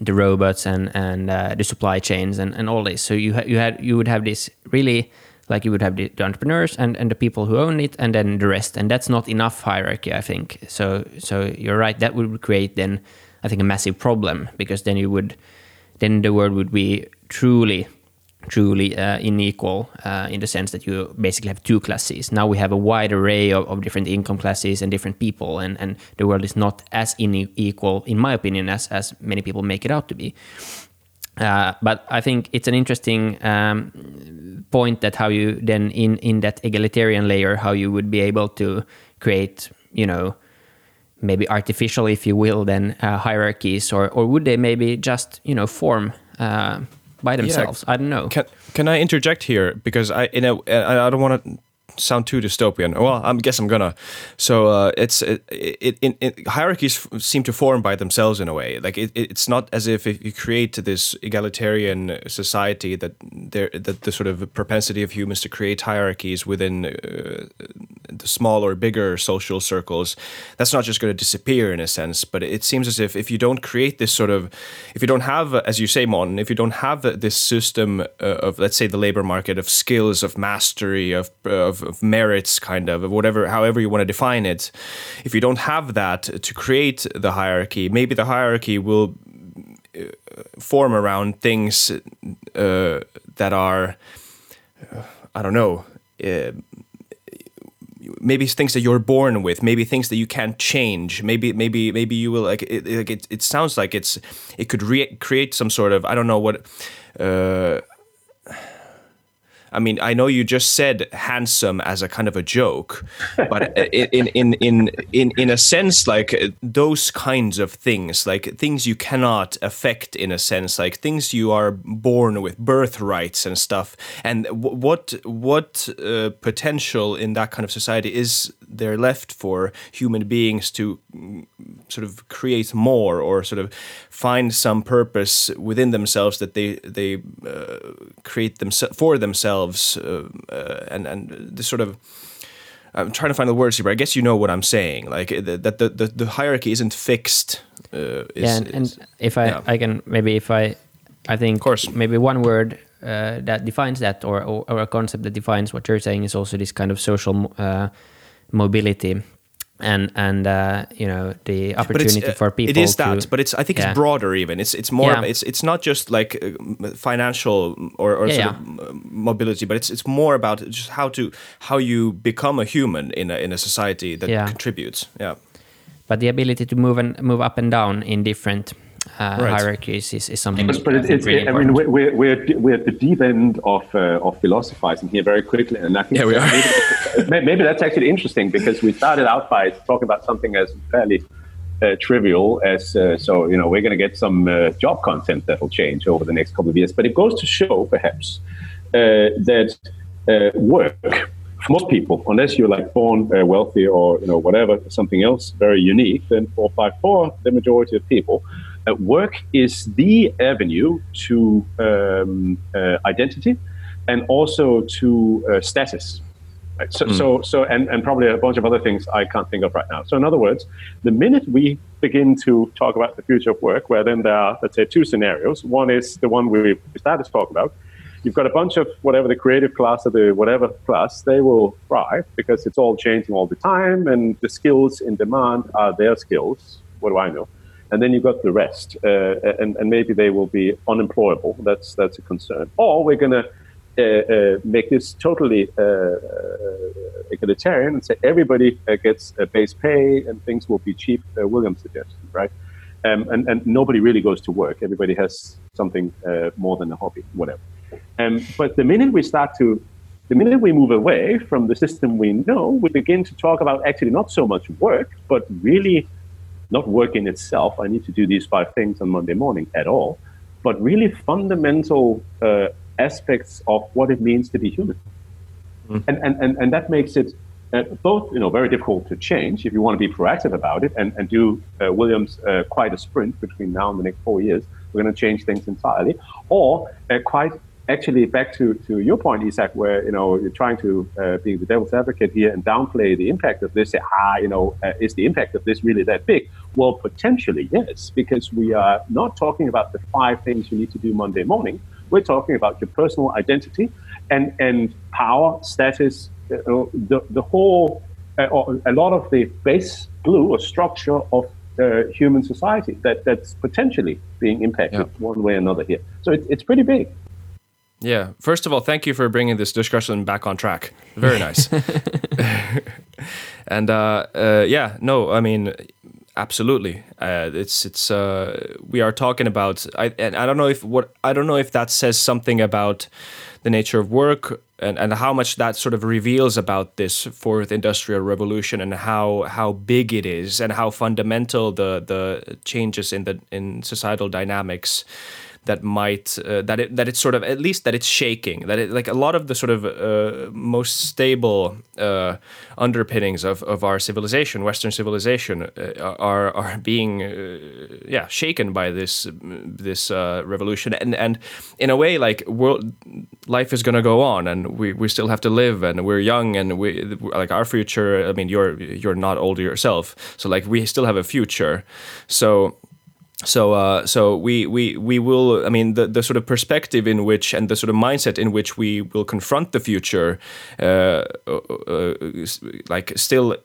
D: the robots and and uh, the supply chains and, and all this. So you you had you would have this really like you would have the, the, entrepreneurs and, and the people who own it and then the rest. And that's not enough hierarchy I think. So so you're right. That would create then I think a massive problem because then you would then the world would be truly truly uh, unequal uh, in the sense that you basically have two classes. Now we have a wide array of, of, different income classes and different people, and, and the world is not as unequal, in my opinion, as, as many people make it out to be. Uh, but I think it's an interesting um, point that how you then in in that egalitarian layer, how you would be able to create, you know, maybe artificial, if you will, then uh, hierarchies, or or would they maybe just you know form uh, by themselves. Yeah. I don't know.
C: Can, can I interject here because I you know I don't want to sound too dystopian. Well, I guess I'm gonna. So uh, it's it, it, it, it, hierarchies seem to form by themselves in a way. Like it's not as if, if you create this egalitarian society that there that the sort of propensity of humans to create hierarchies within uh, the small or bigger social circles. That's not just going to disappear in a sense, but it seems as if if you don't create this sort of, if you don't have, as you say, Mon, if you don't have this system uh, of let's say the labor market of skills, of mastery, of of of merits, kind of whatever, however you want to define it. If you don't have that to create the hierarchy, maybe the hierarchy will uh, form around things uh, that are, uh, I don't know. Uh, maybe things that you're born with, maybe things that you can't change. Maybe, maybe, maybe you will like it. It, it sounds like it's it could re- create some sort of I don't know what. Uh, I mean, I know you just said handsome as a kind of a joke, but in in in in in a sense, like those kinds of things, like things you cannot affect in a sense, like things you are born with, birthrights and stuff. And what what uh, potential in that kind of society is there left for human beings to mm, sort of create more or sort of find some purpose within themselves that they they uh, create them for themselves uh, uh, and and this sort of I'm trying to find the words here, but I guess you know what I'm saying. Like that the, the, the hierarchy isn't fixed.
D: Uh, is, yeah, and, and, if I yeah. I can maybe if I I think of course maybe one word uh, that defines that or, or, or a concept that defines what you're saying is also this kind of social uh, mobility and and uh, you know the opportunity uh, for people.
C: It is that, to, but it's I think yeah. it's broader even. It's it's more. Yeah. It's it's not just like uh, financial or, or yeah, sort of mobility, but it's it's more about just how to how you become a human in a in a society that contributes. Yeah.
D: But the ability to move and move up and down in different uh, right. hierarchies is, is something.
A: But, but it, it's, really I mean, we're, we're, we're at the deep end of uh, of philosophizing here very quickly, and I think
C: yeah, we are.
A: maybe, (laughs) maybe that's actually interesting because we started out by talking about something as fairly uh, trivial as uh, so you know we're going to get some uh, job content that will change over the next couple of years but it goes to show perhaps uh, that uh, work for most people unless you're like born uh, wealthy or you know whatever something else very unique then 454 the majority of people uh, work is the avenue to um, uh, identity and also to uh, status. Right? So, mm. so, so, and, and probably a bunch of other things I can't think of right now. So, in other words, the minute we begin to talk about the future of work, where then there are, let's say, two scenarios. One is the one we started to talk about. You've got a bunch of whatever the creative class or the whatever class, they will thrive because it's all changing all the time, and the skills in demand are their skills. What do I know? And then you've got the rest, uh, and, and maybe they will be unemployable. That's that's a concern. Or we're going to uh, uh, make this totally uh, uh, egalitarian and say everybody uh, gets a base pay and things will be cheap. William suggested, right? Um, and, and nobody really goes to work. Everybody has something more than a hobby, whatever. Um, but the minute we start to the minute we move away from the system we know, we begin to talk about actually not so much work, but really not work in itself. I need to do these five things on Monday morning at all, but really fundamental uh, aspects of what it means to be human. Mm. And, and, and, and that makes it uh, both you know very difficult to change if you want to be proactive about it and, and do uh, Williams uh, quite a sprint between now and the next four years. We're going to change things entirely, or uh, quite actually back to, to your point, Isak, where you know you're trying to uh, be the devil's advocate here and downplay the impact of this. Say, ah, you know, uh, is the impact of this really that big? Well, potentially yes, because we are not talking about the five things you need to do Monday morning. We're talking about your personal identity and and power, status, uh, the the whole, uh, or a lot of the base glue or structure of uh, human society that that's potentially being impacted yeah. one way or another here. So it, it's pretty big.
C: Yeah. First of all, thank you for bringing this discussion back on track. Very nice. (laughs) (laughs) and uh, uh, yeah, no, I mean, absolutely. Uh, it's it's uh, we are talking about. I and I don't know if what I don't know if that says something about the nature of work and, and how much that sort of reveals about this fourth industrial revolution and how how big it is and how fundamental the the changes in the in societal dynamics that might uh, that it that it's sort of at least that it's shaking that it like a lot of the sort of uh, most stable uh, underpinnings of, of our civilization Western civilization uh, are are being uh, yeah shaken by this this uh, revolution. And and in a way like world life is going to go on and we, we still have to live and we're young and we like our future I mean you're you're not older yourself. So like we still have a future. So so uh, so we, we we will I mean the, the sort of perspective in which and the sort of mindset in which we will confront the future uh, uh, uh, like still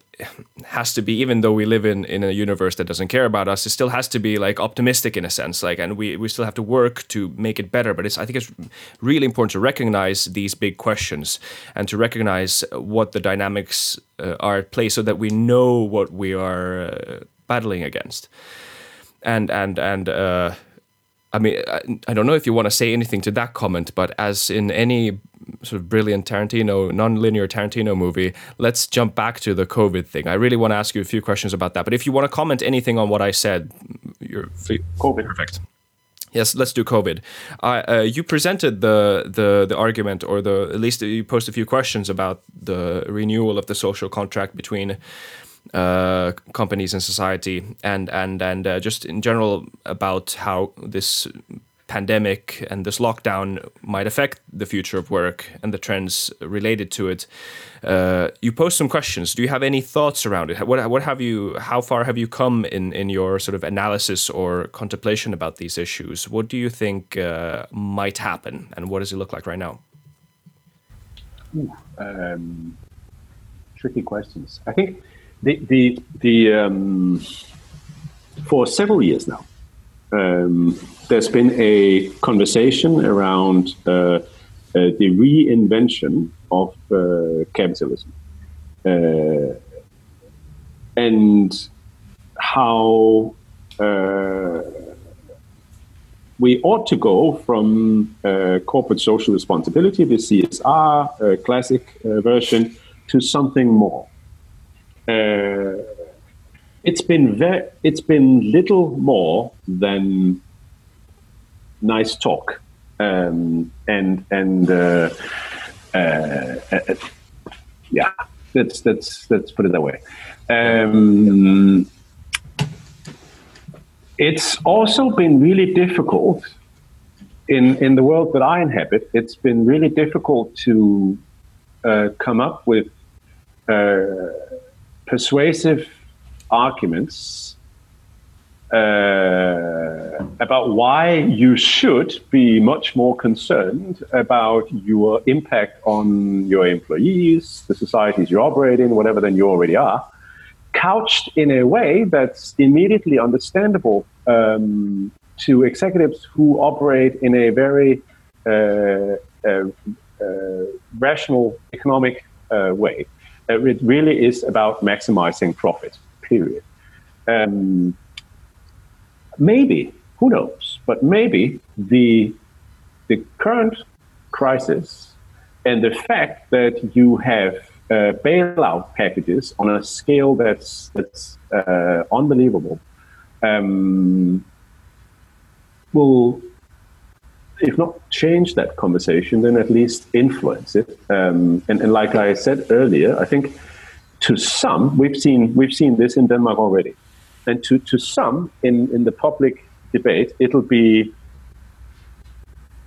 C: has to be even though we live in in a universe that doesn't care about us it still has to be like optimistic in a sense like and we we still have to work to make it better. But it's I think it's really important to recognize these big questions and to recognize what the dynamics uh, are at play so that we know what we are uh, battling against and and and uh, I mean, I, I, don't know if you want to say anything to that comment, but as in any sort of brilliant Tarantino, non-linear Tarantino movie, let's jump back to the COVID thing. I really want to ask you a few questions about that. But if you want to comment anything on what I said, you're
A: COVID.
C: Perfect. Yes, let's do COVID. Uh, uh, you presented the, the the argument, or the at least you posed a few questions about the renewal of the social contract between uh, companies and society, and and and uh, just in general about how this pandemic and this lockdown might affect the future of work and the trends related to it. Uh, you posed some questions. Do you have any thoughts around it? What, what have you? How far have you come in in your sort of analysis or contemplation about these issues? What do you think uh, might happen, and what does it look like right now?
A: Ooh, um, tricky questions. I think the the the um, for several years now, um, there's been a conversation around uh, uh, the reinvention of uh, capitalism. Uh, and how uh, we ought to go from uh, corporate social responsibility, the CSR classic version, to something more uh, it's been very, it's been little more than nice talk, um, and and uh, uh, uh, yeah, let's let's let's put it that way. Um, it's also been really difficult in in the world that I inhabit. It's been really difficult to uh, come up with uh, persuasive arguments uh, about why you should be much more concerned about your impact on your employees, the societies you operate in, whatever than you already are, couched in a way that's immediately understandable um, to executives who operate in a very uh, uh, uh rational economic uh, way. Uh, it really is about maximizing profit, period. Um, maybe, who knows, but maybe the, the current crisis and the fact that you have uh, bailout packages on a scale that's, that's uh, unbelievable um, will, if not change that conversation, then at least influence it. Um, and, and like I said earlier, I think to some, we've seen, we've seen this in Denmark already. And to, to some in, in the public debate, it'll be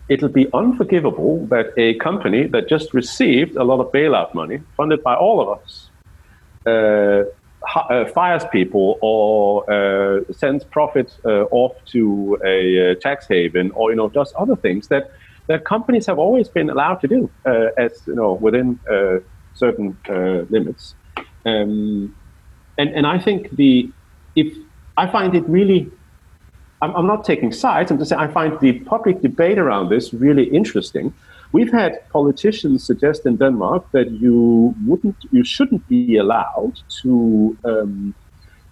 A: it'll be unforgivable that a company that just received a lot of bailout money funded by all of us uh, uh, fires people or uh, sends profits uh, off to a uh, tax haven or you know does other things that that companies have always been allowed to do uh, as you know within certain limits um, and and I think the if I find it really, I'm, I'm not taking sides. I'm just saying I find the public debate around this really interesting. We've had politicians suggest in Denmark that you wouldn't, you shouldn't be allowed to um,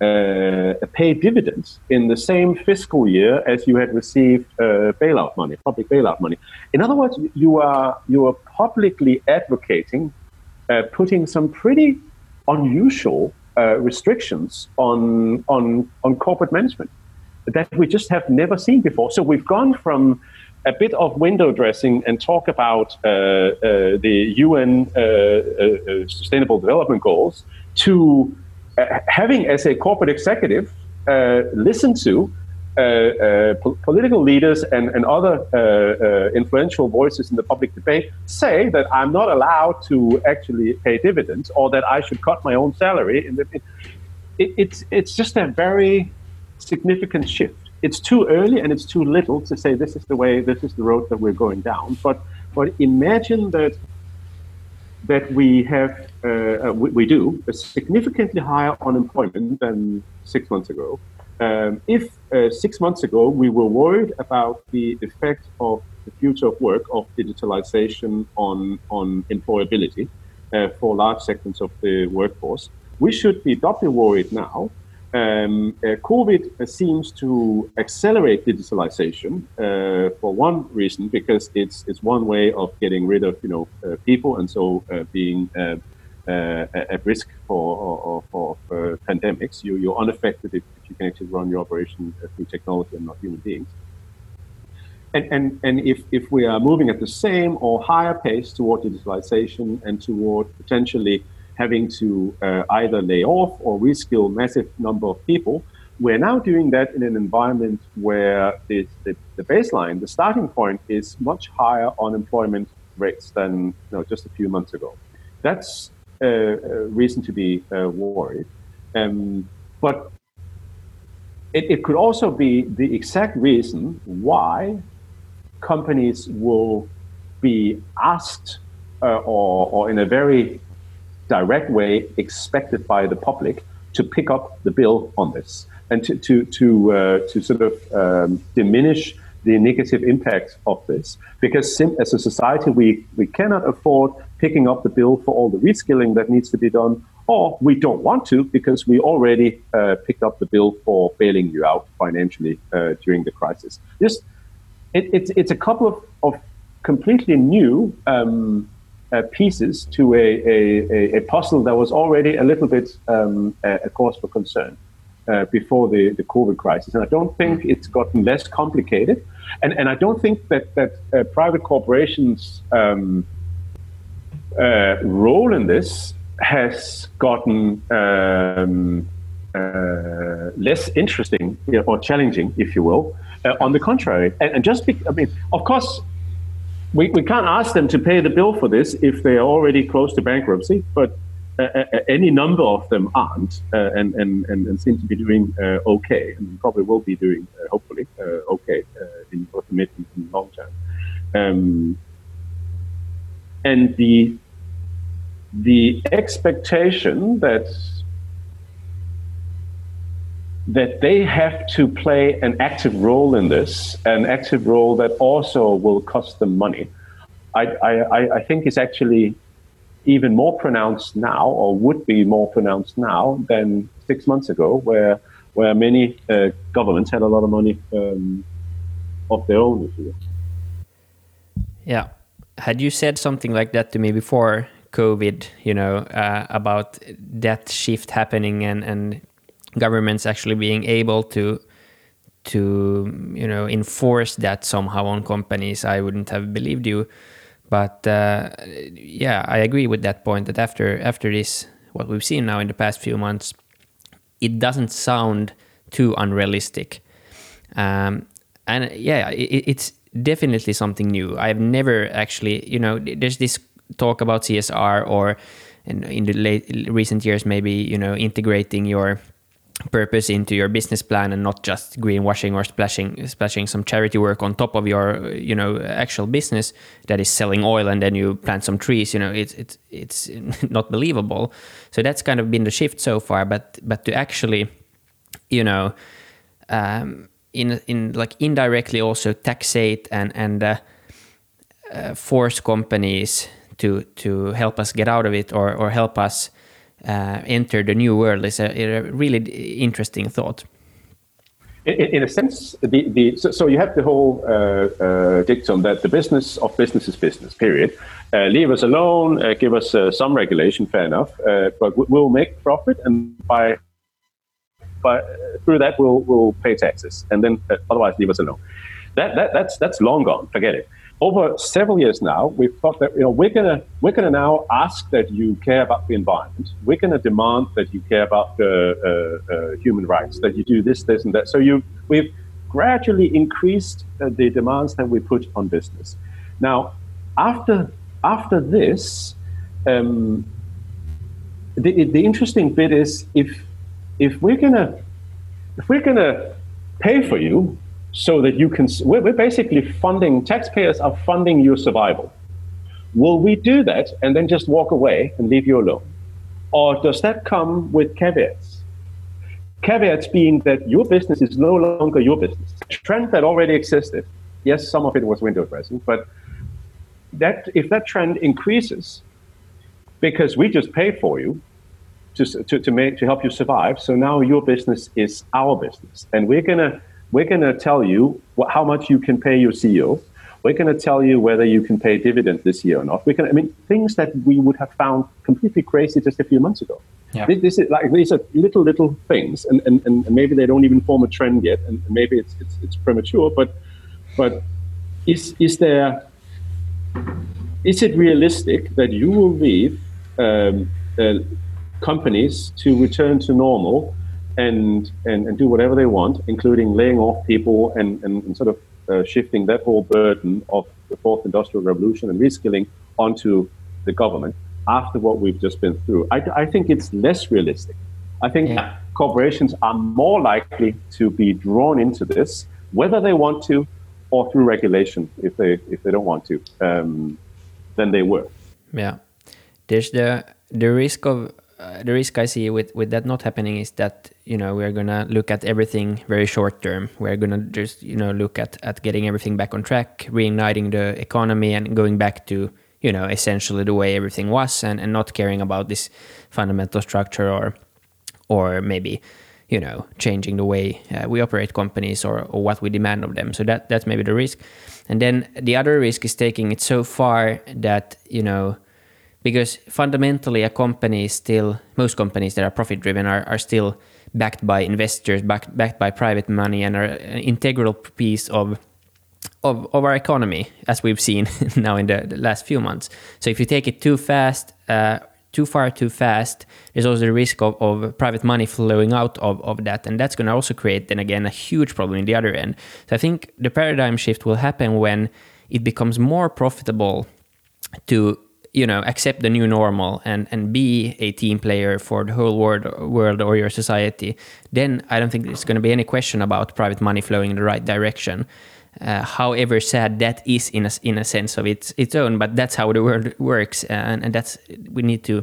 A: uh, pay dividends in the same fiscal year as you had received uh, bailout money, public bailout money. In other words, you are you are publicly advocating uh, putting some pretty unusual uh, restrictions on, on, on corporate management that we just have never seen before. So we've gone from a bit of window dressing and talk about uh, uh, the UN uh, uh, uh, Sustainable Development Goals to having, as a corporate executive, listen to uh, uh, po- political leaders and, and other uh, influential voices in the public debate say that I'm not allowed to actually pay dividends or that I should cut my own salary. It, it, it's, it's just a very significant shift. It's too early and it's too little to say this is the way, this is the road that we're going down. But, but imagine that that we have, uh, we, we, do, a significantly higher unemployment than six months ago. Um, if uh, six months ago we were worried about the effect of the future of work of digitalization on, on employability uh, for large segments of the workforce, we should be doubly worried now. Um, uh, COVID seems to accelerate digitalization uh, for one reason, because it's, it's one way of getting rid of you know, uh, people and so uh, being uh, at risk for, for pandemics. You, you're unaffected if, if, you can actually run your operation through technology and not human beings. And, and, and if, if we are moving at the same or higher pace toward digitalization and toward potentially having to uh, either lay off or reskill massive number of people, we're now doing that in an environment where the, the, the, baseline, the starting point, is much higher unemployment rates than you know, just a few months ago. That's a reason to be uh, worried. Um, but it, it could also be the exact reason why companies will be asked uh, or, or in a very direct way expected by the public to pick up the bill on this and to, to, to, uh, to sort of um, diminish the negative impact of this. Because sim- as a society, we, we cannot afford picking up the bill for all the reskilling that needs to be done, or we don't want to because we already uh, picked up the bill for bailing you out financially uh, during the crisis. Just it, it's, it's a couple of, of completely new um, uh, pieces to a, a, a, puzzle that was already a little bit um, a, cause for concern. Uh, before the, the COVID crisis. And I don't think it's gotten less complicated. And, and I don't think that, that uh, private corporations' um, uh, role in this has gotten um, uh, less interesting you know, or challenging, if you will. Uh, on the contrary, and, and just be, I mean, of course, we, we can't ask them to pay the bill for this if they are already close to bankruptcy, but uh, uh, uh any number of them aren't uh, and, and, and, and, seem to be doing uh, okay, and probably will be doing, uh, hopefully, okay in both the mid and long term. Um, and the, the expectation that that they have to play an active role in this, an active role that also will cost them money. I, I, I think is actually even more pronounced now, or would be more pronounced now than six months ago, where where many uh, governments had a lot of money um, of their own.
D: Yeah, had you said something like that to me before COVID? You know uh, about that shift happening and and governments actually being able to to you know enforce that somehow on companies, I wouldn't have believed you. But uh, yeah, I agree with that point. That after after this, what we've seen now in the past few months, it doesn't sound too unrealistic. Um, and yeah, it, it's definitely something new. I've never actually, you know, there's this talk about CSR or in, in the late recent years, maybe you know, integrating your purpose into your business plan and not just greenwashing or splashing splashing some charity work on top of your you know actual business that is selling oil and then you plant some trees you know it's it's it's (laughs) not believable. So that's kind of been the shift so far but but to actually you know um, in in like indirectly also taxate and and uh, uh, force companies to to help us get out of it or or help us uh, enter the new world is a, a really interesting thought.
A: In, in, a sense, the, the so, so you have the whole uh, uh, dictum that the business of business is business. Period. Uh, leave us alone. Uh, give us uh, some regulation. Fair enough. Uh, but we'll make profit, and by by through that we'll we'll pay taxes, and then otherwise leave us alone. That, that that's that's long gone. Forget it over several years now, we've thought that you know we're gonna we're gonna now ask that you care about the environment. We're gonna demand that you care about the uh, uh, human rights, that you do this, this, and that. So you we've gradually increased uh, the demands that we put on business. Now, after after this, um, the the interesting bit is if if we're gonna if we're gonna pay for you so that you can, we're, basically funding, taxpayers are funding your survival. Will we do that and then just walk away and leave you alone? Or does that come with caveats? Caveats being that your business is no longer your business. A trend that already existed. Yes, some of it was window dressing, but that if that trend increases because we just pay for you to, to, to, make, to help you survive, so now your business is our business. And we're going to we're going to tell you what, how much you can pay your CEO. We're going to tell you whether you can pay dividend this year or not. We can, I mean, things that we would have found completely crazy just a few months ago. Yeah. This, is like these are little little things, and, and, and maybe they don't even form a trend yet, and maybe it's it's, it's premature. But but is is there is it realistic that you will leave um, uh, companies to return to normal and, and, and do whatever they want, including laying off people and, and, and sort of uh, shifting that whole burden of the fourth industrial revolution and reskilling onto the government after what we've just been through. I, I think it's less realistic. I think yeah. corporations are more likely to be drawn into this, whether they want to or through regulation if they if they don't want to, um, than they were.
D: Yeah, there's the the risk of uh, the risk I see with with that not happening is that you know we're gonna look at everything very short term. We're gonna just you know look at at getting everything back on track, reigniting the economy, and going back to you know essentially the way everything was, and, and not caring about this fundamental structure or or maybe you know changing the way uh, we operate companies or, or what we demand of them. So that that's maybe the risk, and then the other risk is taking it so far that you know because fundamentally a company is still most companies that are profit driven are, are still backed by investors backed, backed by private money and are an integral piece of of, of our economy as we've seen (laughs) now in the, the, last few months so if you take it too fast uh, too far too fast, there's also the risk of, of private money flowing out of, of that. And that's going to also create, then again, a huge problem in the other end. So I think the paradigm shift will happen when it becomes more profitable to you know accept the new normal and and be a team player for the whole world world or your society then i don't think there's going to be any question about private money flowing in the right direction. Uh, however sad that is in a, in a sense of its its own but that's how the world works and, and that's we need to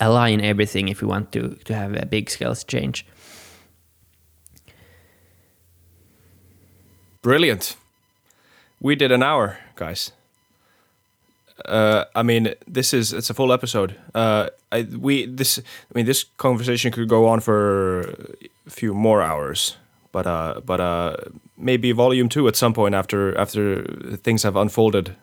D: align everything if we want to to have a big scale change.
C: Brilliant. We did an hour guys uh, I mean, this is it's a full episode. Uh, I we this I mean this conversation could go on for a few more hours, but uh, but uh, maybe volume two at some point after after things have unfolded.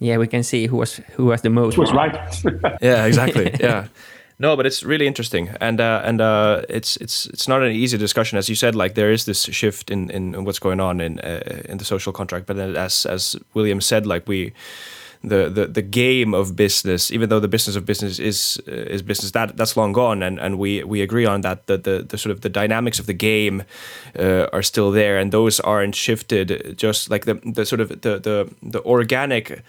D: Yeah, we can see who was who was the most.
A: Who was right? (laughs)
C: yeah, exactly. Yeah. (laughs) No, but it's really interesting, and uh, and uh, it's it's it's not an easy discussion, as you said. Like there is this shift in, in what's going on in uh, in the social contract, but as as William said, like we. The, the, the game of business, even though the business of business is is business, that that's long gone, and, and we, we agree on that. The, the, the sort of the dynamics of the game uh, are still there, and those aren't shifted. Just like the, the sort of the the, the organic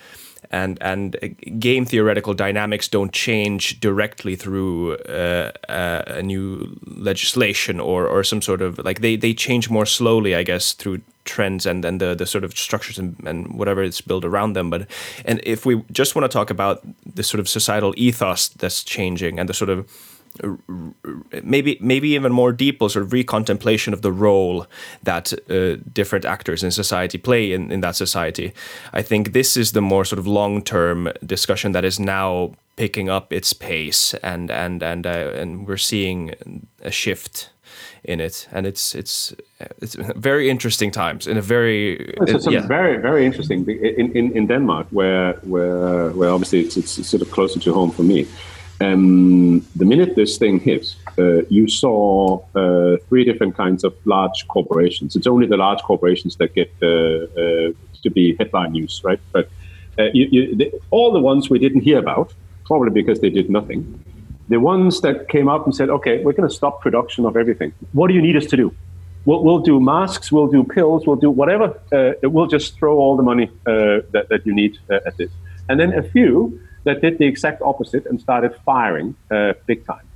C: and and game theoretical dynamics don't change directly through uh, uh, a new legislation or or some sort of like they they change more slowly, I guess, through trends and then the the sort of structures and, and whatever is built around them. But and if we just want to talk about the sort of societal ethos that's changing and the sort of maybe maybe even more deeper sort of recontemplation of the role that uh, different actors in society play in, in that society. I think this is the more sort of long term discussion that is now picking up its pace, and and and uh, and we're seeing a shift in it, and it's it's it's very interesting times in a very
A: it's, yeah. very very interesting in, in, in Denmark where where where obviously it's, it's sort of closer to home for me. Um, the minute this thing hit, uh, you saw uh, three different kinds of large corporations. It's only the large corporations that get uh, uh to be headline news, right? But uh, you, you, the, all the ones we didn't hear about, probably because they did nothing. The ones that came up and said, "Okay, we're going to stop production of everything. What do you need us to do? We'll, we'll do masks, we'll do pills, we'll do whatever. Uh, we'll just throw all the money that, that you need at this." And then a few that did the exact opposite and started firing uh, big time.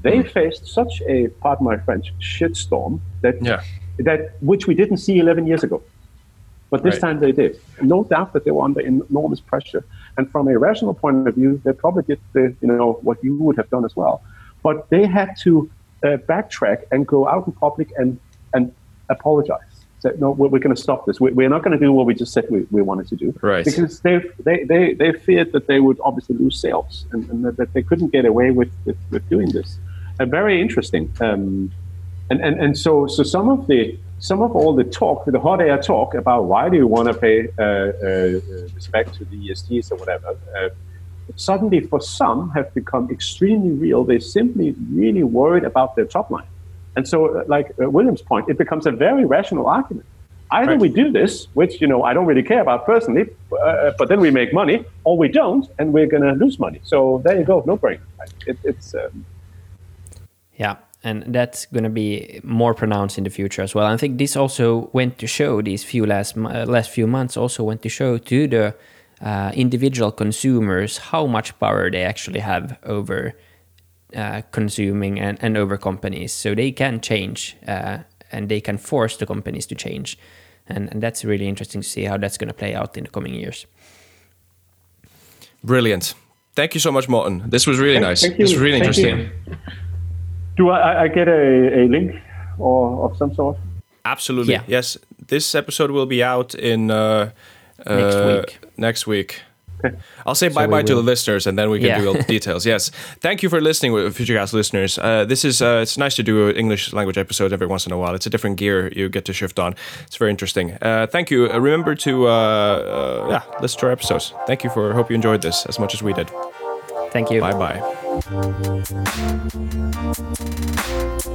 A: They mm. faced such a, pardon my French, shitstorm that yeah. that which we didn't see 11 years ago. But this right. time they did. No doubt that they were under enormous pressure. And from a rational point of view, they probably did the, you know what you would have done as well. But they had to uh, backtrack and go out in public and and apologize said, no, we're, we're going to stop this. We, are not going to do what we just said we, we wanted to do.
C: Right.
A: Because they, they, they, they feared that they would obviously lose sales and, and that, they couldn't get away with, with, with doing this. Uh, very interesting. Um, and, and, and so, so some of the, some of all the talk, the hot air talk about why do you want to pay uh, uh, respect to the ESGs or whatever, uh, suddenly for some have become extremely real. They're simply really worried about their top line. And so, uh, like uh, William's point, it becomes a very rational argument. Either right. we do this, which you know I don't really care about personally, uh, but then we make money, or we don't, and we're going to lose money. So there you go, no brainer. It, it's um...
D: yeah, and that's going to be more pronounced in the future as well. I think this also went to show these few last uh, last few months also went to show to the uh, individual consumers how much power they actually have over uh, consuming and, and over companies. So they can change uh, and they can force the companies to change. And, and that's really interesting to see how that's going to play out in the coming years.
C: Brilliant. Thank you so much, Morten. This was really nice. Thank this was really thank interesting. You.
A: Do I, I get a, a link or of some sort?
C: Absolutely. Yeah. Yes. This episode will be out in uh,
D: next week.
C: Next week. (laughs) I'll say so bye bye to the listeners, and then we can yeah. do all the (laughs) details. Yes, thank you for listening, FutuCast listeners. Uh, this is uh, it's nice to do an English language episode every once in a while. It's a different gear you get to shift on. It's very interesting. Uh, thank you. Uh, remember to uh, uh, yeah listen to our episodes. Thank you for. Hope you enjoyed this as much as we did.
D: Thank you.
C: Bye bye.